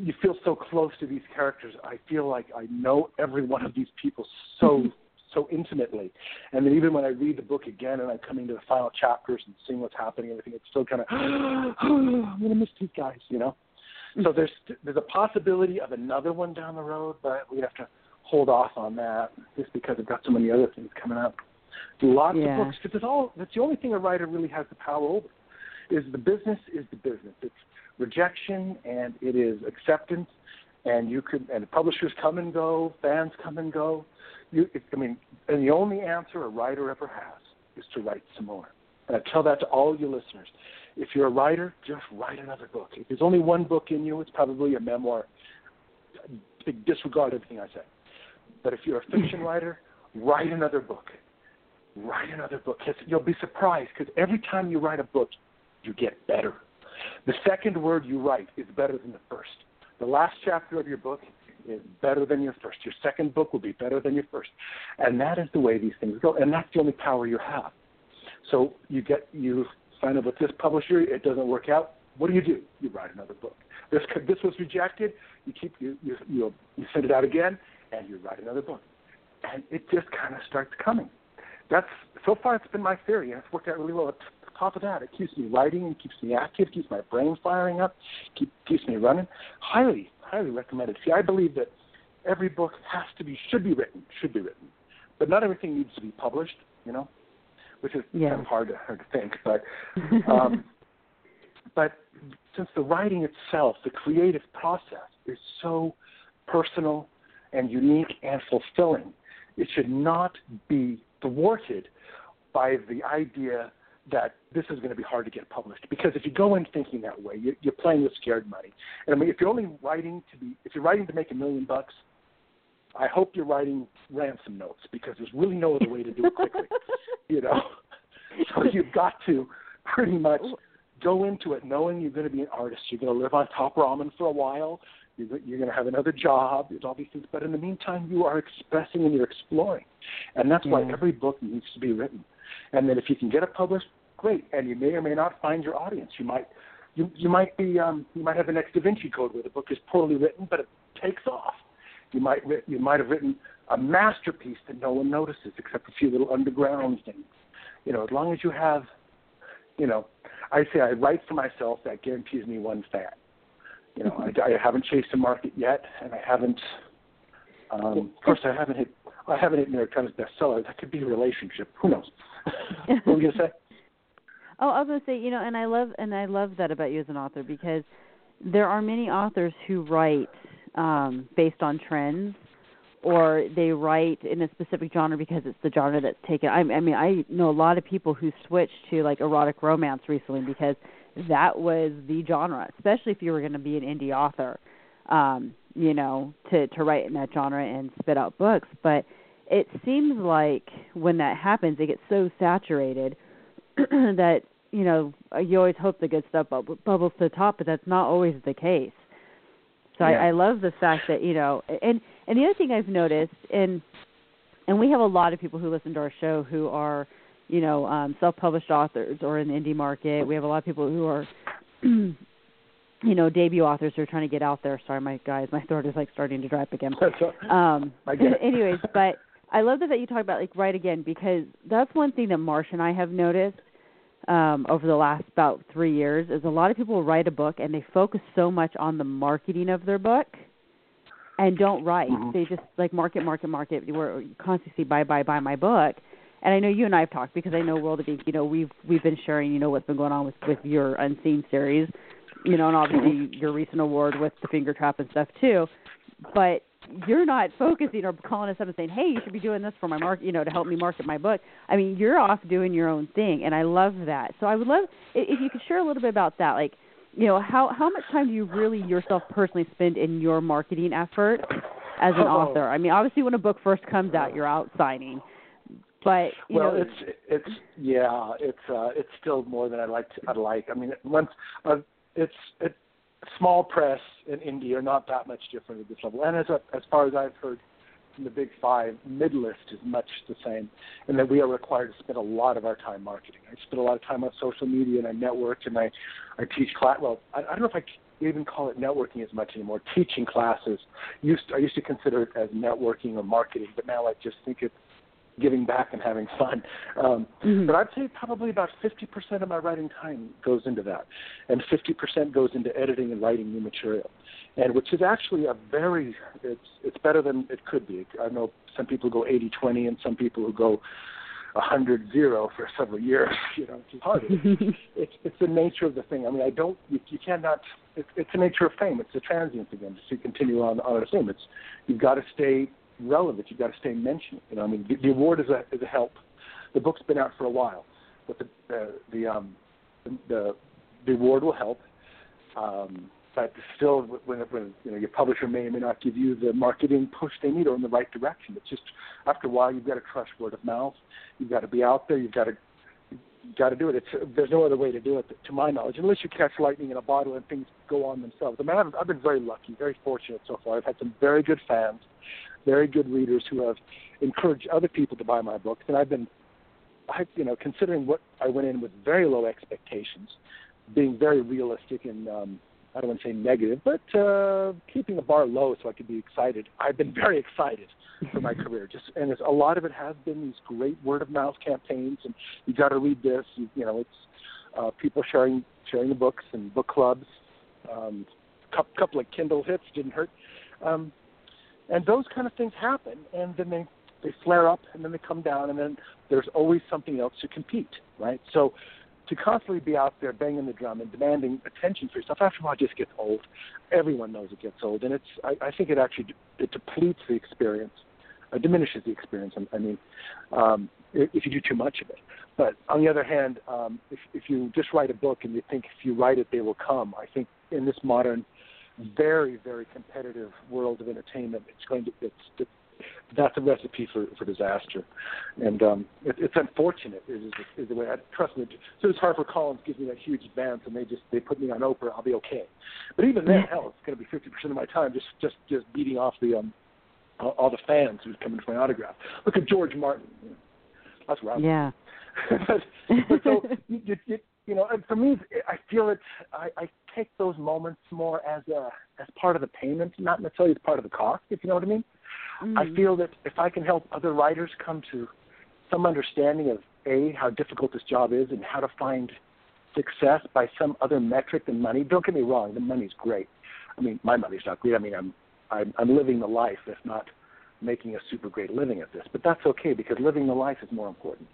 You feel so close to these characters. I feel like I know every one of these people so mm-hmm. so intimately, and then even when I read the book again and I'm coming to the final chapters and seeing what's happening, and everything, it's still kind of I'm gonna miss these guys, you know. Mm-hmm. So there's there's a possibility of another one down the road, but we have to hold off on that just because I've got so many other things coming up. Lots Yeah. of books because it's all that's the only thing a writer really has the power over. Is the business is the business. It's rejection and it is acceptance, and you could and publishers come and go, fans come and go. You, it, I mean, and the only answer a writer ever has is to write some more. And I tell that to all your listeners. If you're a writer, just write another book. If there's only one book in you, it's probably a memoir. Disregard everything I say. But if you're a fiction writer, write another book. Write another book. You'll be surprised because every time you write a book, you get better. The second word you write is better than the first. The last chapter of your book is better than your first. Your second book will be better than your first. And that is the way these things go. And that's the only power you have. So you get you sign up with this publisher, it doesn't work out. What do you do? You write another book. This this was rejected. You keep you you you, you send it out again, and you write another book, and it just kind of starts coming. That's so far it's been my theory, and it's worked out really well. On top of that, it keeps me writing and keeps me active, keeps my brain firing up, keep, keeps me running. Highly, highly recommended. See, I believe that every book has to be should be written, should be written, but not everything needs to be published. You know, which is Yeah. kind of hard to, hard to think, but um, but since the writing itself, the creative process is so personal and unique and fulfilling, it should not be thwarted by the idea that this is going to be hard to get published. Because if you go in thinking that way, you're, you're playing with scared money. And I mean, if you're only writing to be, if you're writing to make a million bucks, I hope you're writing ransom notes because there's really no other way to do it quickly. you know, so you've got to pretty much go into it knowing you're going to be an artist. You're going to live on top ramen for a while. You're, going to have another job. There's all these things, but in the meantime, you are expressing and you're exploring, and that's why Yeah. every book needs to be written. And then if you can get it published, great. And you may or may not find your audience. You might. You, you might be um, you might have the next Da Vinci Code where the book is poorly written, but it takes off. You might you might have written a masterpiece that no one notices except a few little underground things. You know, as long as you have, you know, I say I write for myself. That guarantees me one fan. You know, I, I haven't chased a market yet, and I haven't. Um, of course, I haven't hit. I haven't hit New York Times bestseller. That could be a relationship. Who knows? what were you gonna say? Oh, I was gonna say, you know, and I love and I love that about you as an author because there are many authors who write um, based on trends, or they write in a specific genre because it's the genre that's taken. I, I mean, I know a lot of people who switched to like erotic romance recently because that was the genre, especially if you were going to be an indie author, um, you know, to to write in that genre and spit out books. But it seems like when that happens, it gets so saturated that you know you always hope the good stuff bubbles to the top, but that's not always the case. So yeah. I, I love the fact that you know, and and the other thing I've noticed, and and we have a lot of people who listen to our show who are, you know, um, self-published authors or in the indie market. We have a lot of people who are, you know, debut authors who are trying to get out there. Sorry, my guys, my throat is like starting to dry up again. Um, I get it. anyways, but I love that, that you talk about like write again because that's one thing that Marsha and I have noticed um, over the last about three years is a lot of people write a book and they focus so much on the marketing of their book and don't write. Mm-hmm. They just like market, market, market. We're constantly see buy, buy, buy my book. And I know you and I have talked because I know World of Ink. You know, we've we've been sharing. You know what's been going on with with your Unseen series. You know, and obviously your recent award with the Finger Trap and stuff too. But you're not focusing or calling us up and saying, "Hey, you should be doing this for my market," you know, to help me market my book. I mean, you're off doing your own thing, and I love that. So I would love if you could share a little bit about that, like, you know, how how much time do you really yourself personally spend in your marketing effort as an oh. author? I mean, obviously, when a book first comes out, you're out signing, but you well, know, it's it's yeah, it's uh, it's still more than I'd like. To, I'd like. I mean, once uh, it's it small press in India are not that much different at this level. And as a, as far as I've heard from the big five, mid list is much the same, and that we are required to spend a lot of our time marketing. I spend a lot of time on social media and I network and I I teach class. Well, I, I don't know if I even call it networking as much anymore. Teaching classes used I used to consider it as networking or marketing, but now I just think it's giving back and having fun. Um, mm-hmm. But I'd say probably about 50% of my writing time goes into that, and 50% goes into editing and writing new material, and which is actually a very it's it's better than it could be. I know some people go 80-20, and some people who go 100 zero for several years. You know, it's hard. it's, it's the nature of the thing. I mean, I don't you, you cannot. It's it's the nature of fame. It's the transience again. Just to continue on on a theme. It's you've got to stay relevant. You've got to stay mentioned. You know, I mean, the, the award is a is a help. The book's been out for a while, but the uh, the um the the award will help. Um, but still, when, when you know your publisher may or may not give you the marketing push they need or in the right direction, it's just after a while you've got to trust word of mouth. You've got to be out there. You've got to got to do it. It's, there's no other way to do it, to my knowledge, unless you catch lightning in a bottle and things go on themselves. I mean, I've, I've been very lucky, very fortunate so far. I've had some very good fans, very good readers who have encouraged other people to buy my books, and I've been, I, you know, considering what I went in with very low expectations, being very realistic and um, I don't want to say negative, but uh, keeping the bar low so I could be excited. I've been very excited for my career. Just and it's, a lot of it has been these great word of mouth campaigns, and you got to read this. You, you know, it's uh, people sharing sharing the books and book clubs. Um, couple, couple of Kindle hits didn't hurt. Um, and those kind of things happen, and then they they flare up, and then they come down, and then there's always something else to compete, right? So to constantly be out there banging the drum and demanding attention for yourself, after a while, just gets old. Everyone knows it gets old, and it's I, I think it actually it depletes the experience, diminishes the experience. I mean, um, if you do too much of it. But on the other hand, um, if, if you just write a book and you think if you write it, they will come, I think in this modern very, very competitive world of entertainment, it's going to it's, it's that's a recipe for for disaster, and um, it, it's unfortunate. Is, is, the way I trust me. So it's Harper Collins gives me that huge advance, and they just they put me on Oprah. I'll be okay. But even then, hell, it's going to be fifty percent of my time just just just beating off the um all, all the fans who's coming for my autograph. Look at George Martin. That's right. Yeah. but, but so you, you, you know, and for me, I feel it's I, I take those moments more as a as part of the payment, not necessarily as part of the cost. If you know what I mean. Mm-hmm. I feel that if I can help other writers come to some understanding of a how difficult this job is and how to find success by some other metric than money. Don't get me wrong, the money's great. I mean, my money's not great. I mean, I'm I'm, I'm living the life, if not making a super great living at this. But that's okay because living the life is more important.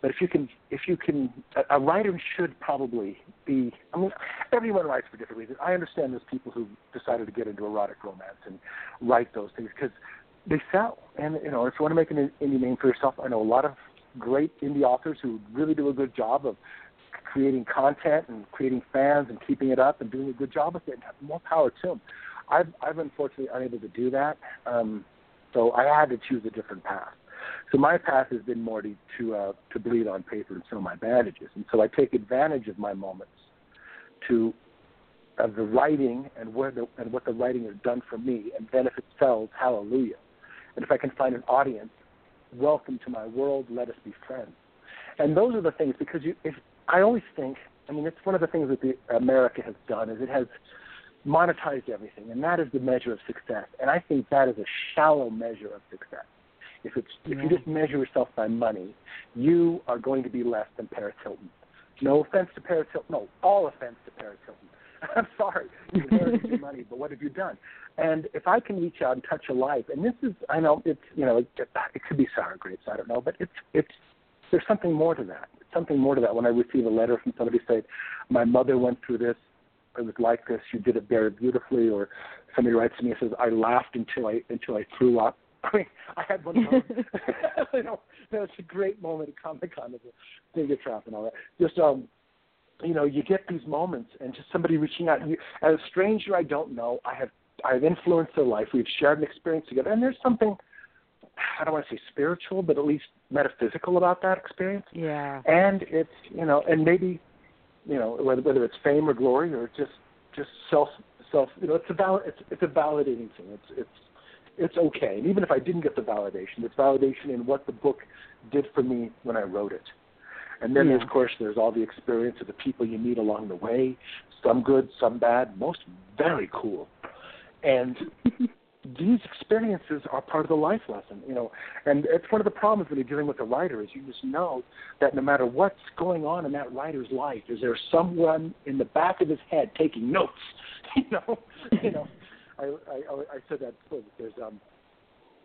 But if you can, if you can, a, a writer should probably be. I mean, everyone writes for different reasons. I understand there's people who decided to get into erotic romance and write those things because they sell. And you know, if you want to make an indie name for yourself, I know a lot of great indie authors who really do a good job of creating content and creating fans and keeping it up and doing a good job with it. And have more power to them. I've I've unfortunately unable to do that, um, so I had to choose a different path. So my path has been more to to, uh, to bleed on paper and show my bandages, and so I take advantage of my moments to of the writing and where the and what the writing has done for me, and then if it sells, hallelujah. And if I can find an audience, welcome to my world. Let us be friends. And those are the things because you, if I always think, I mean, it's one of the things that the America has done is it has monetized everything, and that is the measure of success. And I think that is a shallow measure of success. If it's yeah. if you just measure yourself by money, you are going to be less than Paris Hilton. No offense to Paris Hilton. No, all offense to Paris Hilton. I'm sorry, you inherited your money, but what have you done? And if I can reach out and touch a life, and this is, I know it's, you know, it, it could be sour grapes, I don't know, but it's, it's, there's something more to that. Something more to that. When I receive a letter from somebody saying, my mother went through this, it was like this, you did it very beautifully, or somebody writes to me and says, I laughed until I until I threw up. I mean, I had one you know, that's a great moment at Comic Con as a finger trap and all that. Just um, you know, you get these moments, and just somebody reaching out. You, as a stranger, I don't know. I have I've influenced their life. We've shared an experience together, and there's something I don't want to say spiritual, but at least metaphysical about that experience. Yeah. And it's you know, and maybe you know whether whether it's fame or glory or just just self self you know it's a val- it's it's a validating thing. It's it's it's okay. And even if I didn't get the validation, it's validation in what the book did for me when I wrote it. And then, yeah. of course, there's all the experience of the people you meet along the way. Some good, some bad, most very cool. And these experiences are part of the life lesson, you know. And it's one of the problems when you're dealing with a writer is you just know that no matter what's going on in that writer's life, is there someone in the back of his head taking notes? you know, you know. I, I I said that before. There's um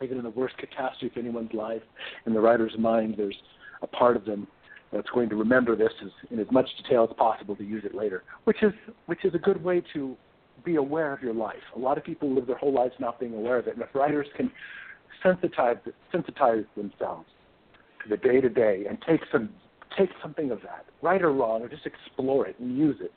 even in the worst catastrophe of anyone's life, in the writer's mind, there's a part of them that's going to remember this as, in as much detail as possible to use it later, which is which is a good way to be aware of your life. A lot of people live their whole lives not being aware of it, and if writers can sensitize sensitize themselves to the day to day and take some take something of that, right or wrong, or just explore it and use it.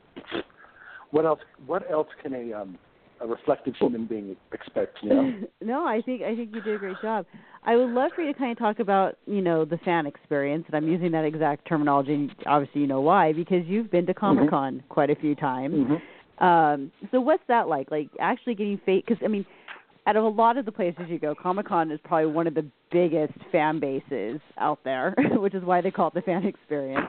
What else? What else can a um, a reflective human being expect? You know? no, I think I think you did a great job. I would love for you to kind of talk about you know the fan experience, and I'm using that exact terminology. And obviously, you know why because you've been to Comic Con mm-hmm. quite a few times. Mm-hmm. Um, so what's that like? Like actually getting fate? Because I mean, out of a lot of the places you go, Comic Con is probably one of the biggest fan bases out there, which is why they call it the fan experience.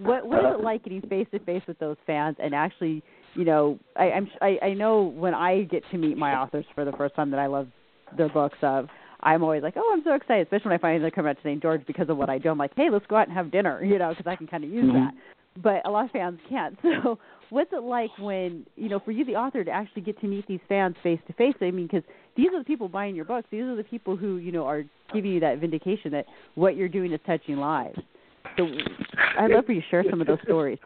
What what is it like getting face to face with those fans and actually, you know, I, I'm I, I know when I get to meet my authors for the first time that I love their books of. I'm always like, oh, I'm so excited, especially when I finally come out to St. George because of what I do. I'm like, hey, let's go out and have dinner, you know, because I can kind of use mm-hmm. that. But a lot of fans can't. So, what's it like when you know for you the author to actually get to meet these fans face to face i mean because these are the people buying your books these are the people who you know are giving you that vindication that what you're doing is touching lives so i'd love for you to share some of those stories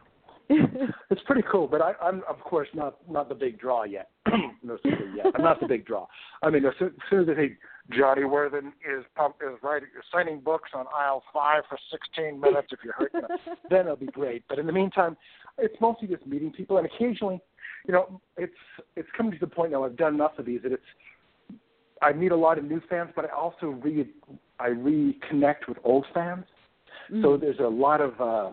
it's pretty cool, but I, I'm of course not not the big draw yet. no, yet. I'm not the big draw. I mean, as soon, as soon as they say Johnny Worthen is pump, is writing signing books on aisle five for 16 minutes if you're hurting, then it'll be great. But in the meantime, it's mostly just meeting people, and occasionally, you know, it's it's coming to the point now. I've done enough of these that it's I meet a lot of new fans, but I also re I reconnect with old fans. Mm. So there's a lot of uh,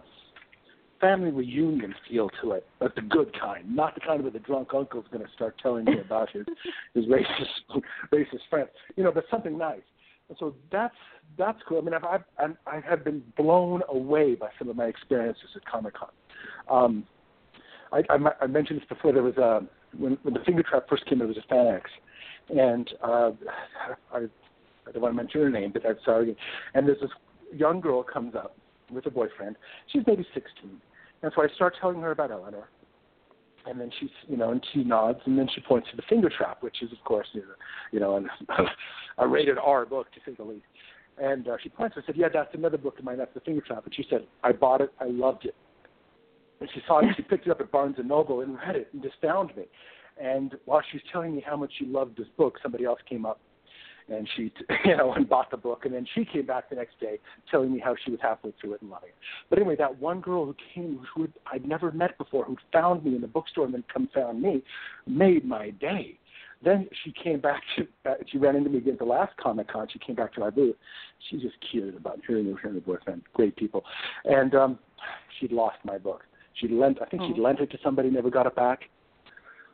family reunion feel to it, but the good kind, not the kind where the drunk uncle's going to start telling me about his his racist racist friends. You know, but something nice. And so that's that's cool. I mean, I've, I've I have been blown away by some of my experiences at Comic Con. Um, I, I, I mentioned this before. There was a when when the Finger Trap first came, there was a FanX, and uh, I, I don't want to mention her name, but I'm sorry. And there's this young girl comes up with a boyfriend. She's maybe 16, and so I start telling her about Eleanor. and then she's you know and she nods and then she points to the finger trap which is of course you know an, a rated r book to say the least. And uh, she points and said yeah that's another book of mine. That's the finger trap. And she said i bought it. I loved it. And she saw it she picked it up at barnes and noble and read it and astounded me. And while she was telling me how much she loved this book somebody else came up and she you know and bought the book and then she came back the next day telling me how she was halfway through it and loving it. But anyway that one girl who came who i'd never met before who found me in the bookstore and then come found me made my day. Then she came back to uh, she ran into me again at the last comic con she came back to my booth. She just cured about hearing her hearing her boyfriend. Great people. And um she'd lost my book. She lent i think oh. she'd lent it to somebody never got it back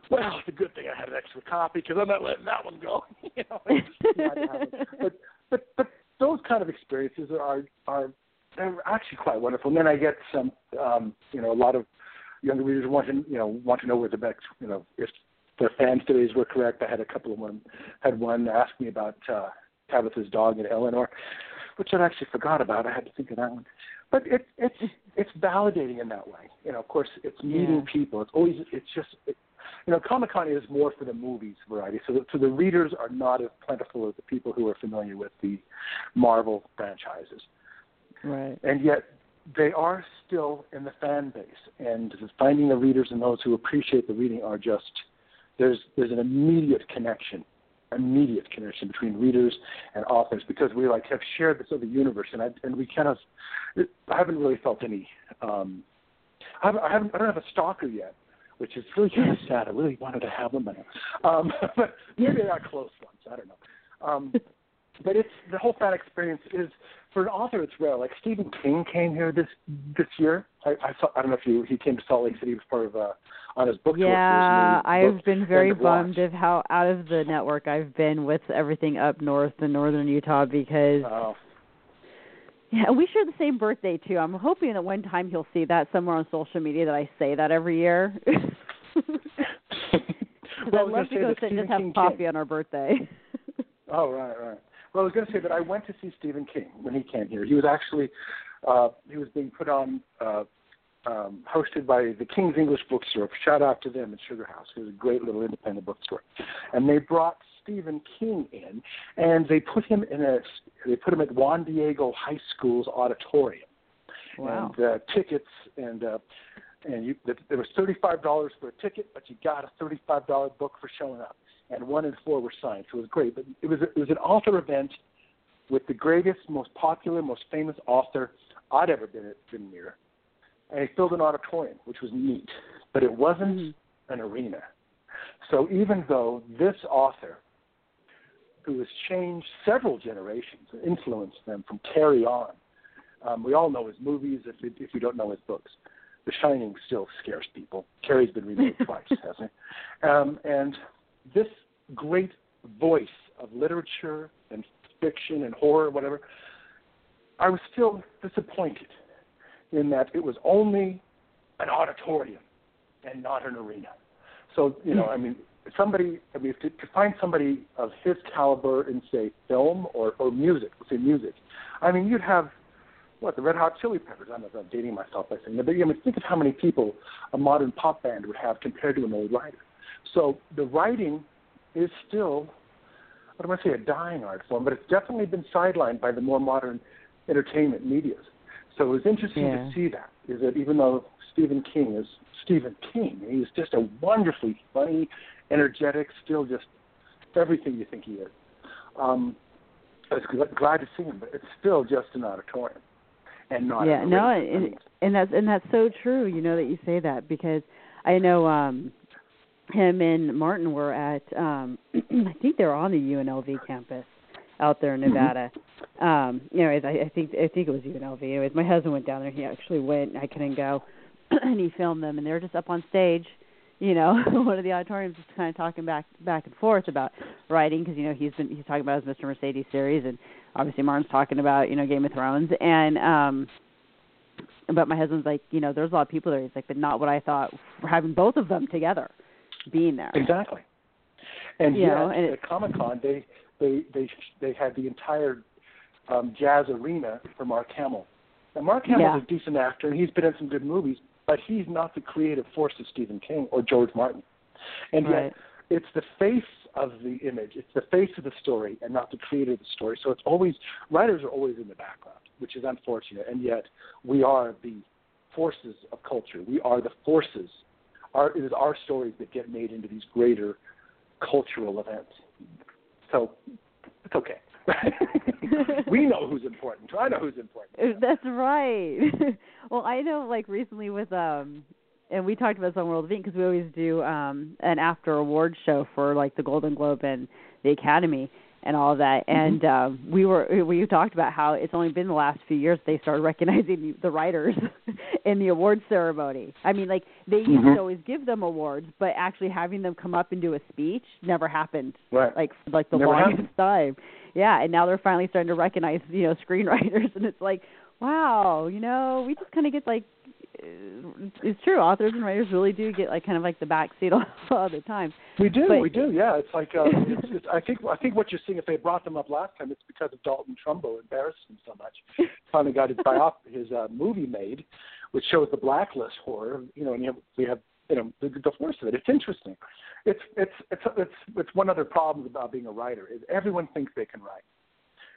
well, it's a good thing I had an extra copy because I'm not letting that one go. you know, but but but those kind of experiences are are they're actually quite wonderful. And then I get some, um, you know, a lot of younger readers want to, you know, want to know where the next, you know, if their fan theories were correct. I had a couple of them. Had one ask me about uh, Tabitha's dog and Eleanor, which I actually forgot about. I had to think of that one. But it, it's it's validating in that way. You know, of course, it's meeting yeah. people. It's always it's just it, you know, Comic Con is more for the movies variety, so the, so the readers are not as plentiful as the people who are familiar with the Marvel franchises. Right. And yet they are still in the fan base, and finding the readers and those who appreciate the reading are just there's there's an immediate connection, immediate connection between readers and authors because we like have shared this other universe, and I and we kind of I haven't really felt any. um I haven't, I haven't I don't have a stalker yet which is really kind of sad. I really wanted to have them, but, um, but maybe they're not close ones. I don't know. Um, but it's the whole fan experience is for an author. It's rare. Like Stephen King came here this this year. I, I saw. I don't know if you he came to Salt Lake City. He was part of uh, on his book tour. Yeah, I've been very bummed of how out of the network I've been with everything up north in northern Utah because. Oh. Yeah, we share the same birthday too. I'm hoping that one time he'll see that somewhere on social media that I say that every year. well, I'd love to go sit and just have King coffee King. on our birthday. oh right, right. Well, I was going to say that I went to see Stephen King when he came here. He was actually uh, he was being put on uh, um, hosted by the King's English Bookstore. Shout out to them at Sugar House. It was a great little independent bookstore, and they brought Stephen King in, and they put him in a they put him at Juan Diego High School's auditorium. Wow. And uh, tickets and uh, and you there was thirty five dollars for a ticket, but you got a thirty five dollar book for showing up, and one in four were signed, so it was great. But it was it was an author event with the greatest, most popular, most famous author I'd ever been been near, and he filled an auditorium, which was neat, but it wasn't mm-hmm. an arena. So even though this author, who has changed several generations, influenced them from Carrie On, um, we all know his movies if if we don't know his books. The Shining still scares people. Carrie's been remade twice, hasn't he? Um, and this great voice of literature and fiction and horror, whatever, I was still disappointed in that it was only an auditorium and not an arena. So, you know, I mean, somebody, I mean, to, to find somebody of his caliber in, say, film or, or music, let's say music, I mean, you'd have what the Red Hot Chili Peppers. I'm not dating myself by saying that, but I mean, think of how many people a modern pop band would have compared to an old writer. So the writing is still, I don't want to say a dying art form, but it's definitely been sidelined by the more modern entertainment medias. So it was interesting yeah. to see that. Is that even though Stephen King is Stephen King, he's just a wonderfully funny, energetic, still just everything you think he is. Um, I was glad to see him, but it's still just an auditorium and not yeah no and, and that's and that's so true you know that you say that because i know um him and martin were at um i think they were on the unlv campus out there in Mm-hmm. nevada mm-hmm. um anyways i i think i think it was unlv anyways my husband went down there he actually went i couldn't go and he filmed them and they were just up on stage you know one of the auditoriums just kind of talking back back and forth about writing because you know he's been he's talking about his mr mercedes series and obviously Martin's talking about you know Game of Thrones and um but my husband's like you know there's a lot of people there. He's like but not what I thought for having both of them together being there. Exactly. And you yet know, and at Comic Con they they they they had the entire um jazz arena for Mark Hamill. And Mark Hamill's Yeah. a decent actor and he's been in some good movies but he's not the creative force of Stephen King or George Martin. And right. yet, it's the face of the image, it's the face of the story, and not the creator of the story. So it's always writers are always in the background, which is unfortunate. And yet, we are the forces of culture. We are the forces. Our, it is our stories that get made into these greater cultural events. So it's okay. we know who's important. I know who's important. That's right. well, I know like recently with um and we talked about this on World of Ink because we always do um an after award show for like the Golden Globe and the Academy and all of that. Mm-hmm. And um, we were we talked about how it's only been the last few years they started recognizing the writers in the awards ceremony. I mean, like they used mm-hmm. to always give them awards, but actually having them come up and do a speech never happened. Right. Like like the never longest happened. time. Yeah, and now they're finally starting to recognize you know screenwriters, and it's like, wow, you know, we just kind of get like it's true. Authors and writers really do get like kind of like the back seat a lot of the time. We do, but, we do. Yeah, it's like uh, it's, it's, I think I think what you're seeing if they brought them up last time, it's because of Dalton Trumbo embarrassed him so much. Finally got his biop his uh, movie made, which shows the blacklist horror. You know, and you have, we have you know the, the force of it. It's interesting. It's it's it's it's it's one other problem about being a writer is everyone thinks they can write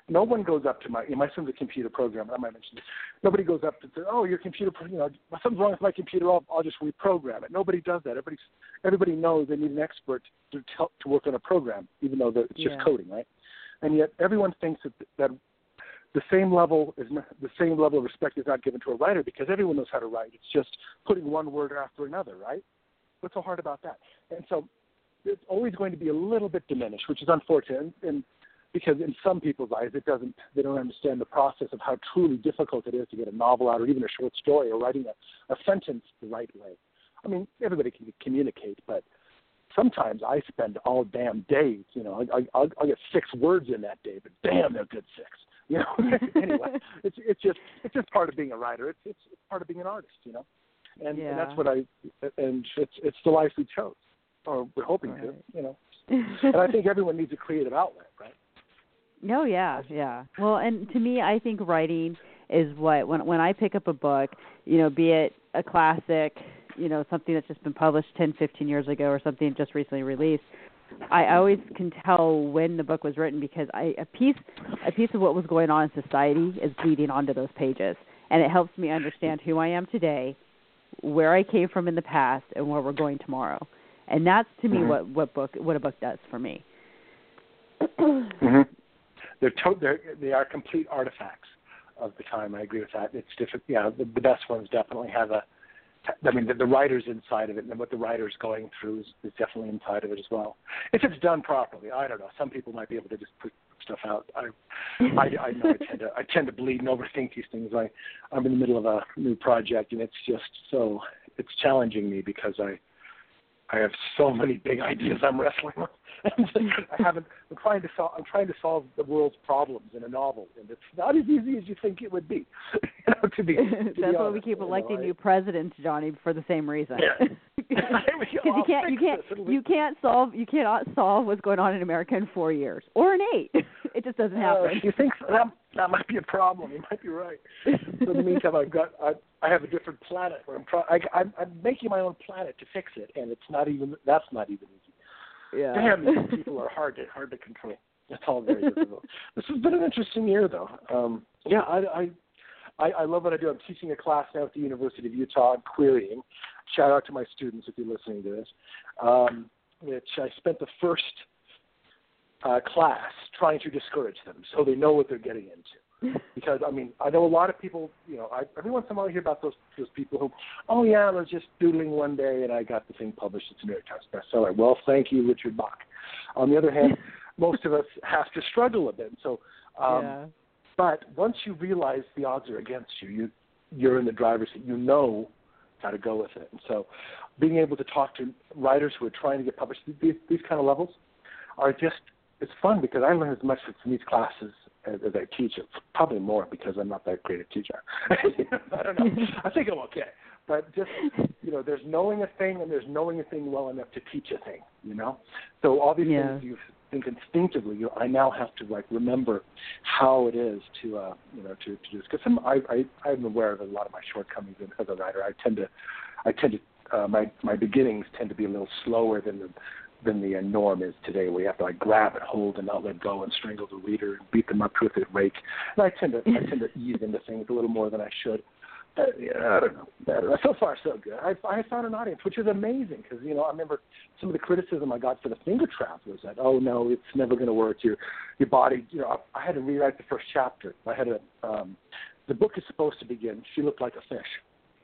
no one goes up to my you know, my son's a computer programmer. I might mention this. Nobody goes up to say, "Oh, your computer, you know, something's wrong with my computer. I'll, I'll just reprogram it." Nobody does that. Everybody everybody knows they need an expert to help to work on a program, even though it's just yeah. coding, right? And yet everyone thinks that that the same level is not, the same level of respect is not given to a writer because everyone knows how to write. It's just putting one word after another, right? What's so hard about that? And so it's always going to be a little bit diminished, which is unfortunate. And, and because in some people's eyes it doesn't they don't understand the process of how truly difficult it is to get a novel out or even a short story or writing a, a sentence the right way. I mean, everybody can communicate, but sometimes I spend all damn days. You know, I, I, I'll, I'll get six words in that day, but damn, they're good six. You know, anyway, it's it's just it's just part of being a writer. It's it's, it's part of being an artist. You know, and, yeah. and that's what I and it's it's the life we chose, or we're hoping right. to. You know, and I think everyone needs a creative outlet, right? Oh yeah, yeah. Well, and to me, I think writing is what when when I pick up a book, you know, be it a classic, you know, something that's just been published 10, 15 years ago or something just recently released, I always can tell when the book was written because I a piece a piece of what was going on in society is bleeding onto those pages, and it helps me understand who I am today, where I came from in the past, and where we're going tomorrow. And that's to me mm-hmm. what what book what a book does for me. mm-hmm. They're, to- they're they are complete artifacts of the time. I agree with that. It's different. Yeah, the, the best ones definitely have a. I mean, the, the writers inside of it, and what the writer's going through is, is definitely inside of it as well. If it's done properly, I don't know. Some people might be able to just put stuff out. I, I, I know I tend to I tend to bleed and overthink these things. I, I'm in the middle of a new project, and it's just so it's challenging me because I, I have so many big ideas I'm wrestling with. I haven't. I'm trying to solve. I'm trying to solve the world's problems in a novel, and it's not as easy as you think it would be. you know, to be. To That's be why honest, we keep you electing know, new presidents, Johnny, for the same reason. Yeah. Because you can't, you can't, be- you can't solve, you cannot solve what's going on in America in four years or in eight. It just doesn't Uh, happen. you think so? that that might be a problem? You might be right. So in the meantime, I've got I, I have a different planet where I'm trying. I'm, I'm making my own planet to fix it, and it's not even. That's not even easy. Yeah. Damn, these people are hard to hard to control. It's all very difficult. This has been an interesting year, though. Um, yeah, I, I I I love what I do. I'm teaching a class now at the University of Utah on querying. Shout out to my students if you're listening to this. Um, which I spent the first uh, class trying to discourage them so they know what they're getting into. Because I mean, I know a lot of people. You know, I, every once in a while I hear about those those people who, oh yeah, I was just doodling one day and I got the thing published. It's a New York Times bestseller. Well, thank you, Richard Bach. On the other hand, most of us have to struggle a bit. So, um, yeah. but once you realize the odds are against you, you you're in the driver's seat. You know how to go with it. And so, being able to talk to writers who are trying to get published these these kind of levels are just it's fun because I learn as much from these classes as, as I teach it. Probably more because I'm not that great a teacher. I don't know. I think I'm okay. But just you know, there's knowing a thing and there's knowing a thing well enough to teach a thing. You know, so all these Yeah. things you've think instinctively, you I now have to like remember how it is to, uh, you know, to, to do this. Because I, I, I'm aware of a lot of my shortcomings as a writer. I tend to, I tend to, uh, my my beginnings tend to be a little slower than the than the uh, norm is today, you have to like grab and hold and not let go and strangle the reader and beat them up with a rake. And I tend to I tend to ease into things a little more than I should. Uh, yeah, I don't know. So far, so good. I, I found an audience, which is amazing because you know I remember some of the criticism I got for the finger trap was that oh no, it's never going to work. Your your body, you know, I, I had to rewrite the first chapter. I had a um, the book is supposed to begin. She looked like a fish,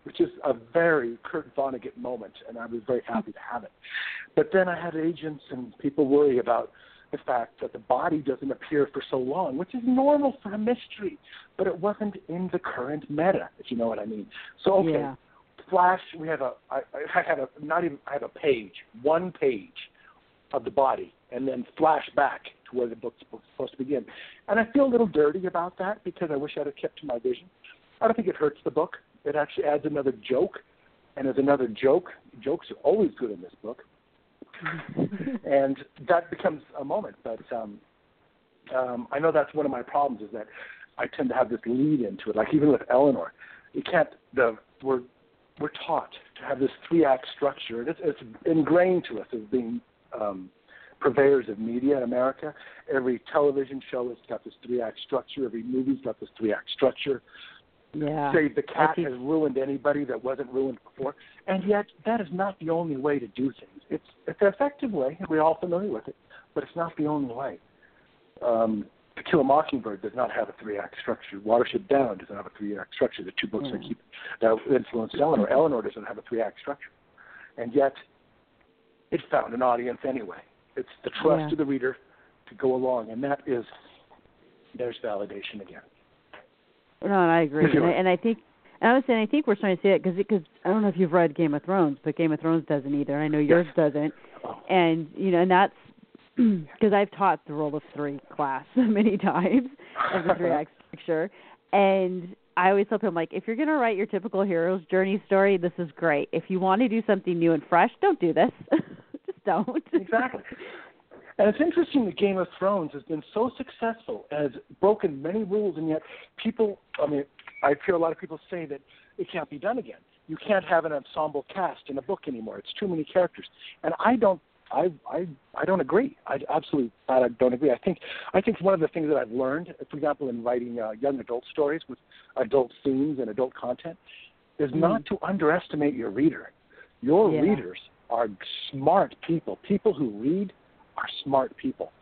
which is a very Kurt Vonnegut moment, and I was very happy to have it. But then I had agents and people worry about the fact that the body doesn't appear for so long, which is normal for a mystery, but it wasn't in the current meta, if you know what I mean. So okay, yeah. Flash, we have a I, I have a not even I have a page, one page of the body, and then flash back to where the book's supposed to begin. And I feel a little dirty about that because I wish I'd have kept to my vision. I don't think it hurts the book. It actually adds another joke, and as another joke, jokes are always good in this book. and that becomes a moment. But um, um, I know that's one of my problems is that I tend to have this lead into it. Like even with Eleanor, you can't. The we're we're taught to have this three act structure. It's, it's ingrained to us as being um, purveyors of media in America. Every television show has got this three act structure. Every movie's got this three act structure. Yeah. Save the Cat has ruined anybody that wasn't ruined before, and yet that is not the only way to do things. It's it's an effective way. We're all familiar with it, but it's not the only way. Um, to Kill a Mockingbird does not have a three-act structure. Watership Down doesn't have a three-act structure. The two books mm. that keep that influenced Eleanor. Eleanor doesn't have a three-act structure, and yet it found an audience anyway. It's the trust yeah. of the reader to go along, and that is there's validation again. No, and I agree, and I, and I think. And I was saying, I think we're starting to see it because because I don't know if you've read Game of Thrones, but Game of Thrones doesn't either. I know yours yes. doesn't, and you know, and that's because I've taught the role of three class many times as a three act structure, and I always tell them like, if you're going to write your typical hero's journey story, this is great. If you want to do something new and fresh, don't do this. Just don't. exactly. And it's interesting that Game of Thrones has been so successful and has broken many rules, and yet people, I mean, I hear a lot of people say that it can't be done again. You can't have an ensemble cast in a book anymore. It's too many characters. And I don't I I I don't agree. I absolutely I don't agree. I think I think one of the things that I've learned, for example, in writing uh, young adult stories with adult themes and adult content, is mm. not to underestimate your reader. Your yeah. readers are smart people. People who read are smart people.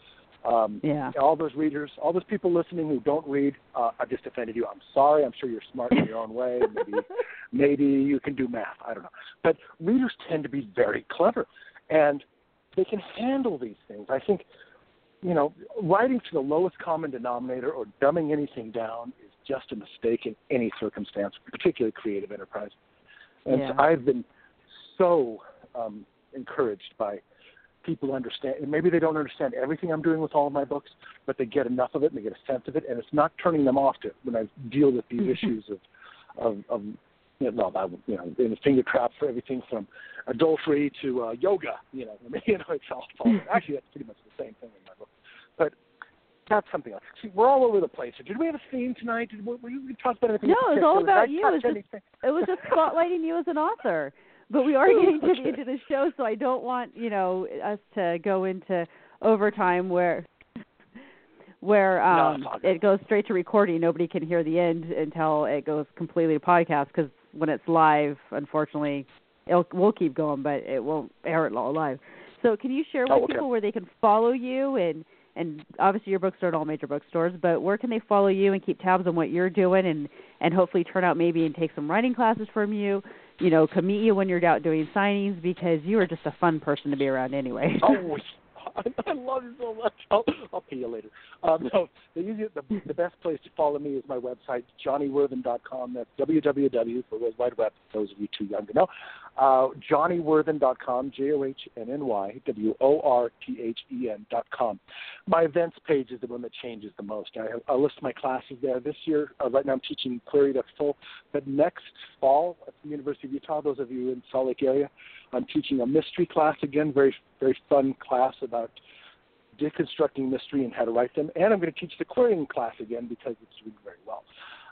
Um, yeah. All those readers, all those people listening who don't read, uh, I've just offended you. I'm sorry. I'm sure you're smart in your own way. Maybe, maybe you can do math. I don't know. But readers tend to be very clever, and they can handle these things. I think, you know, writing to the lowest common denominator or dumbing anything down is just a mistake in any circumstance, particularly creative enterprise. And yeah. so I've been so um, encouraged by people understand. And maybe they don't understand everything I'm doing with all of my books, but they get enough of it and they get a sense of it, and it's not turning them off to when I deal with these issues of of, of you know, I, you know, in the finger trap for everything from adultery to uh, yoga. You know, I mean, you know, it's all, all actually that's pretty much the same thing in my book. But that's something else. See, we're all over the place. Did we have a theme tonight? Did we, we talk about anything? No, it was all about you. It was, just, it was just spotlighting you as an author. But we are getting to the end of the show, so I don't want you know us to go into overtime where where um no, it goes straight to recording. Nobody can hear the end until it goes completely to podcast because when it's live, unfortunately, it'll we'll keep going, but it won't air it all live. So, can you share with oh, okay. people where they can follow you and and obviously your books are at all major bookstores, but where can they follow you and keep tabs on what you're doing and and hopefully turn out maybe and take some writing classes from you, you know, come meet you when you're out doing signings because you are just a fun person to be around anyway. oh, I love you so much. I'll, I'll pay you later. Um, no, the, easiest, the, the best place to follow me is my website, johnnyworthen.com. That's www for World Wide Web, those of you too young to know. Uh, johnnyworthen.com, J-O-H-N-N-Y-W-O-R-T-H-E-N.com. My events page is the one that changes the most. I, have I list my classes there. This year, uh, right now I'm teaching Query to Full, but next fall at the University of Utah, those of you in Salt Lake area, I'm teaching a mystery class again, very very fun class about deconstructing mystery and how to write them. And I'm going to teach the querying class again because it's doing very well.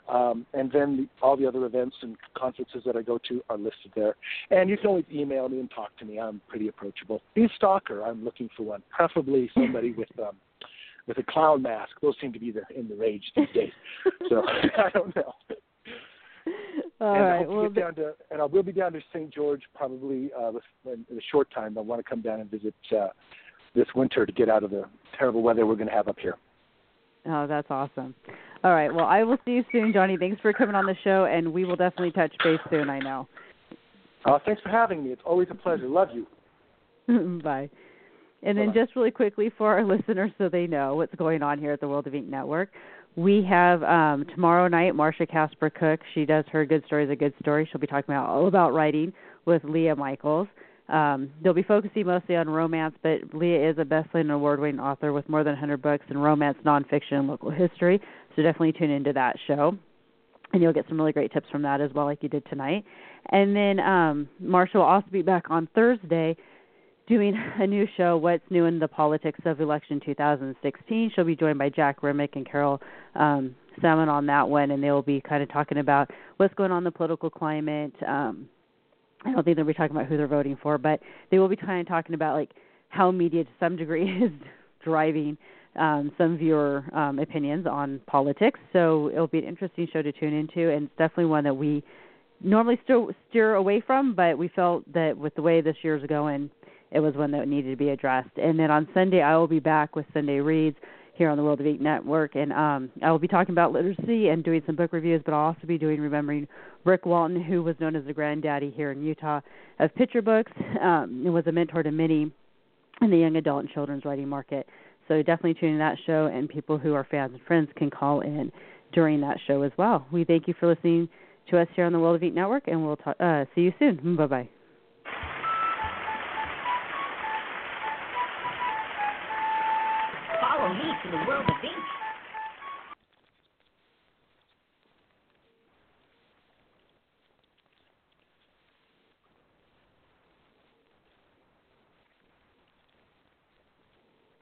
Um, and then the, all the other events and conferences that I go to are listed there. And you can always email me and talk to me. I'm pretty approachable. Be a stalker. I'm looking for one, preferably somebody with um, with a clown mask. Those seem to be the, in the rage these days. so I don't know. All and right. Well, get down to, and I will be down to St. George probably uh, in, a short time. I want to come down and visit uh, this winter to get out of the terrible weather we're going to have up here. Oh, that's awesome. All right. Well, I will see you soon, Johnny. Thanks for coming on the show, and we will definitely touch base soon. I know. Uh, thanks for having me. It's always a pleasure. Love you. Bye. And then Bye-bye. just really quickly for our listeners so they know what's going on here at the World of Ink Network. We have um tomorrow night Marsha Casper Cook. She does her Good Stories a Good Story. She'll be talking about all about writing with Leah Michaels. Um, they'll be focusing mostly on romance, but Leah is a best-selling award-winning author with more than 100 books in romance, nonfiction, and local history. So definitely tune into that show, and you'll get some really great tips from that as well, like you did tonight. And then um, Marsha will also be back on Thursday doing a new show, What's New in the Politics of Election 2016. She'll be joined by Jack Remick and Carol um, Salmon on that one, and they'll be kind of talking about what's going on in the political climate. Um, I don't think they'll be talking about who they're voting for, but they will be kind of talking about like how media to some degree is driving um, some viewer um, opinions on politics. So it'll be an interesting show to tune into, and it's definitely one that we normally still steer away from, but we felt that with the way this year's going, it was one that needed to be addressed. And then on Sunday, I will be back with Sunday Reads here on the World of Ink Network, and um, I will be talking about literacy and doing some book reviews, but I'll also be doing remembering Rick Walton, who was known as the granddaddy here in Utah of picture books, um, and was a mentor to many in the young adult and children's writing market. So definitely tune in that show, and people who are fans and friends can call in during that show as well. We thank you for listening to us here on the World of Ink Network, and we'll talk, uh, see you soon. Bye bye. To the world.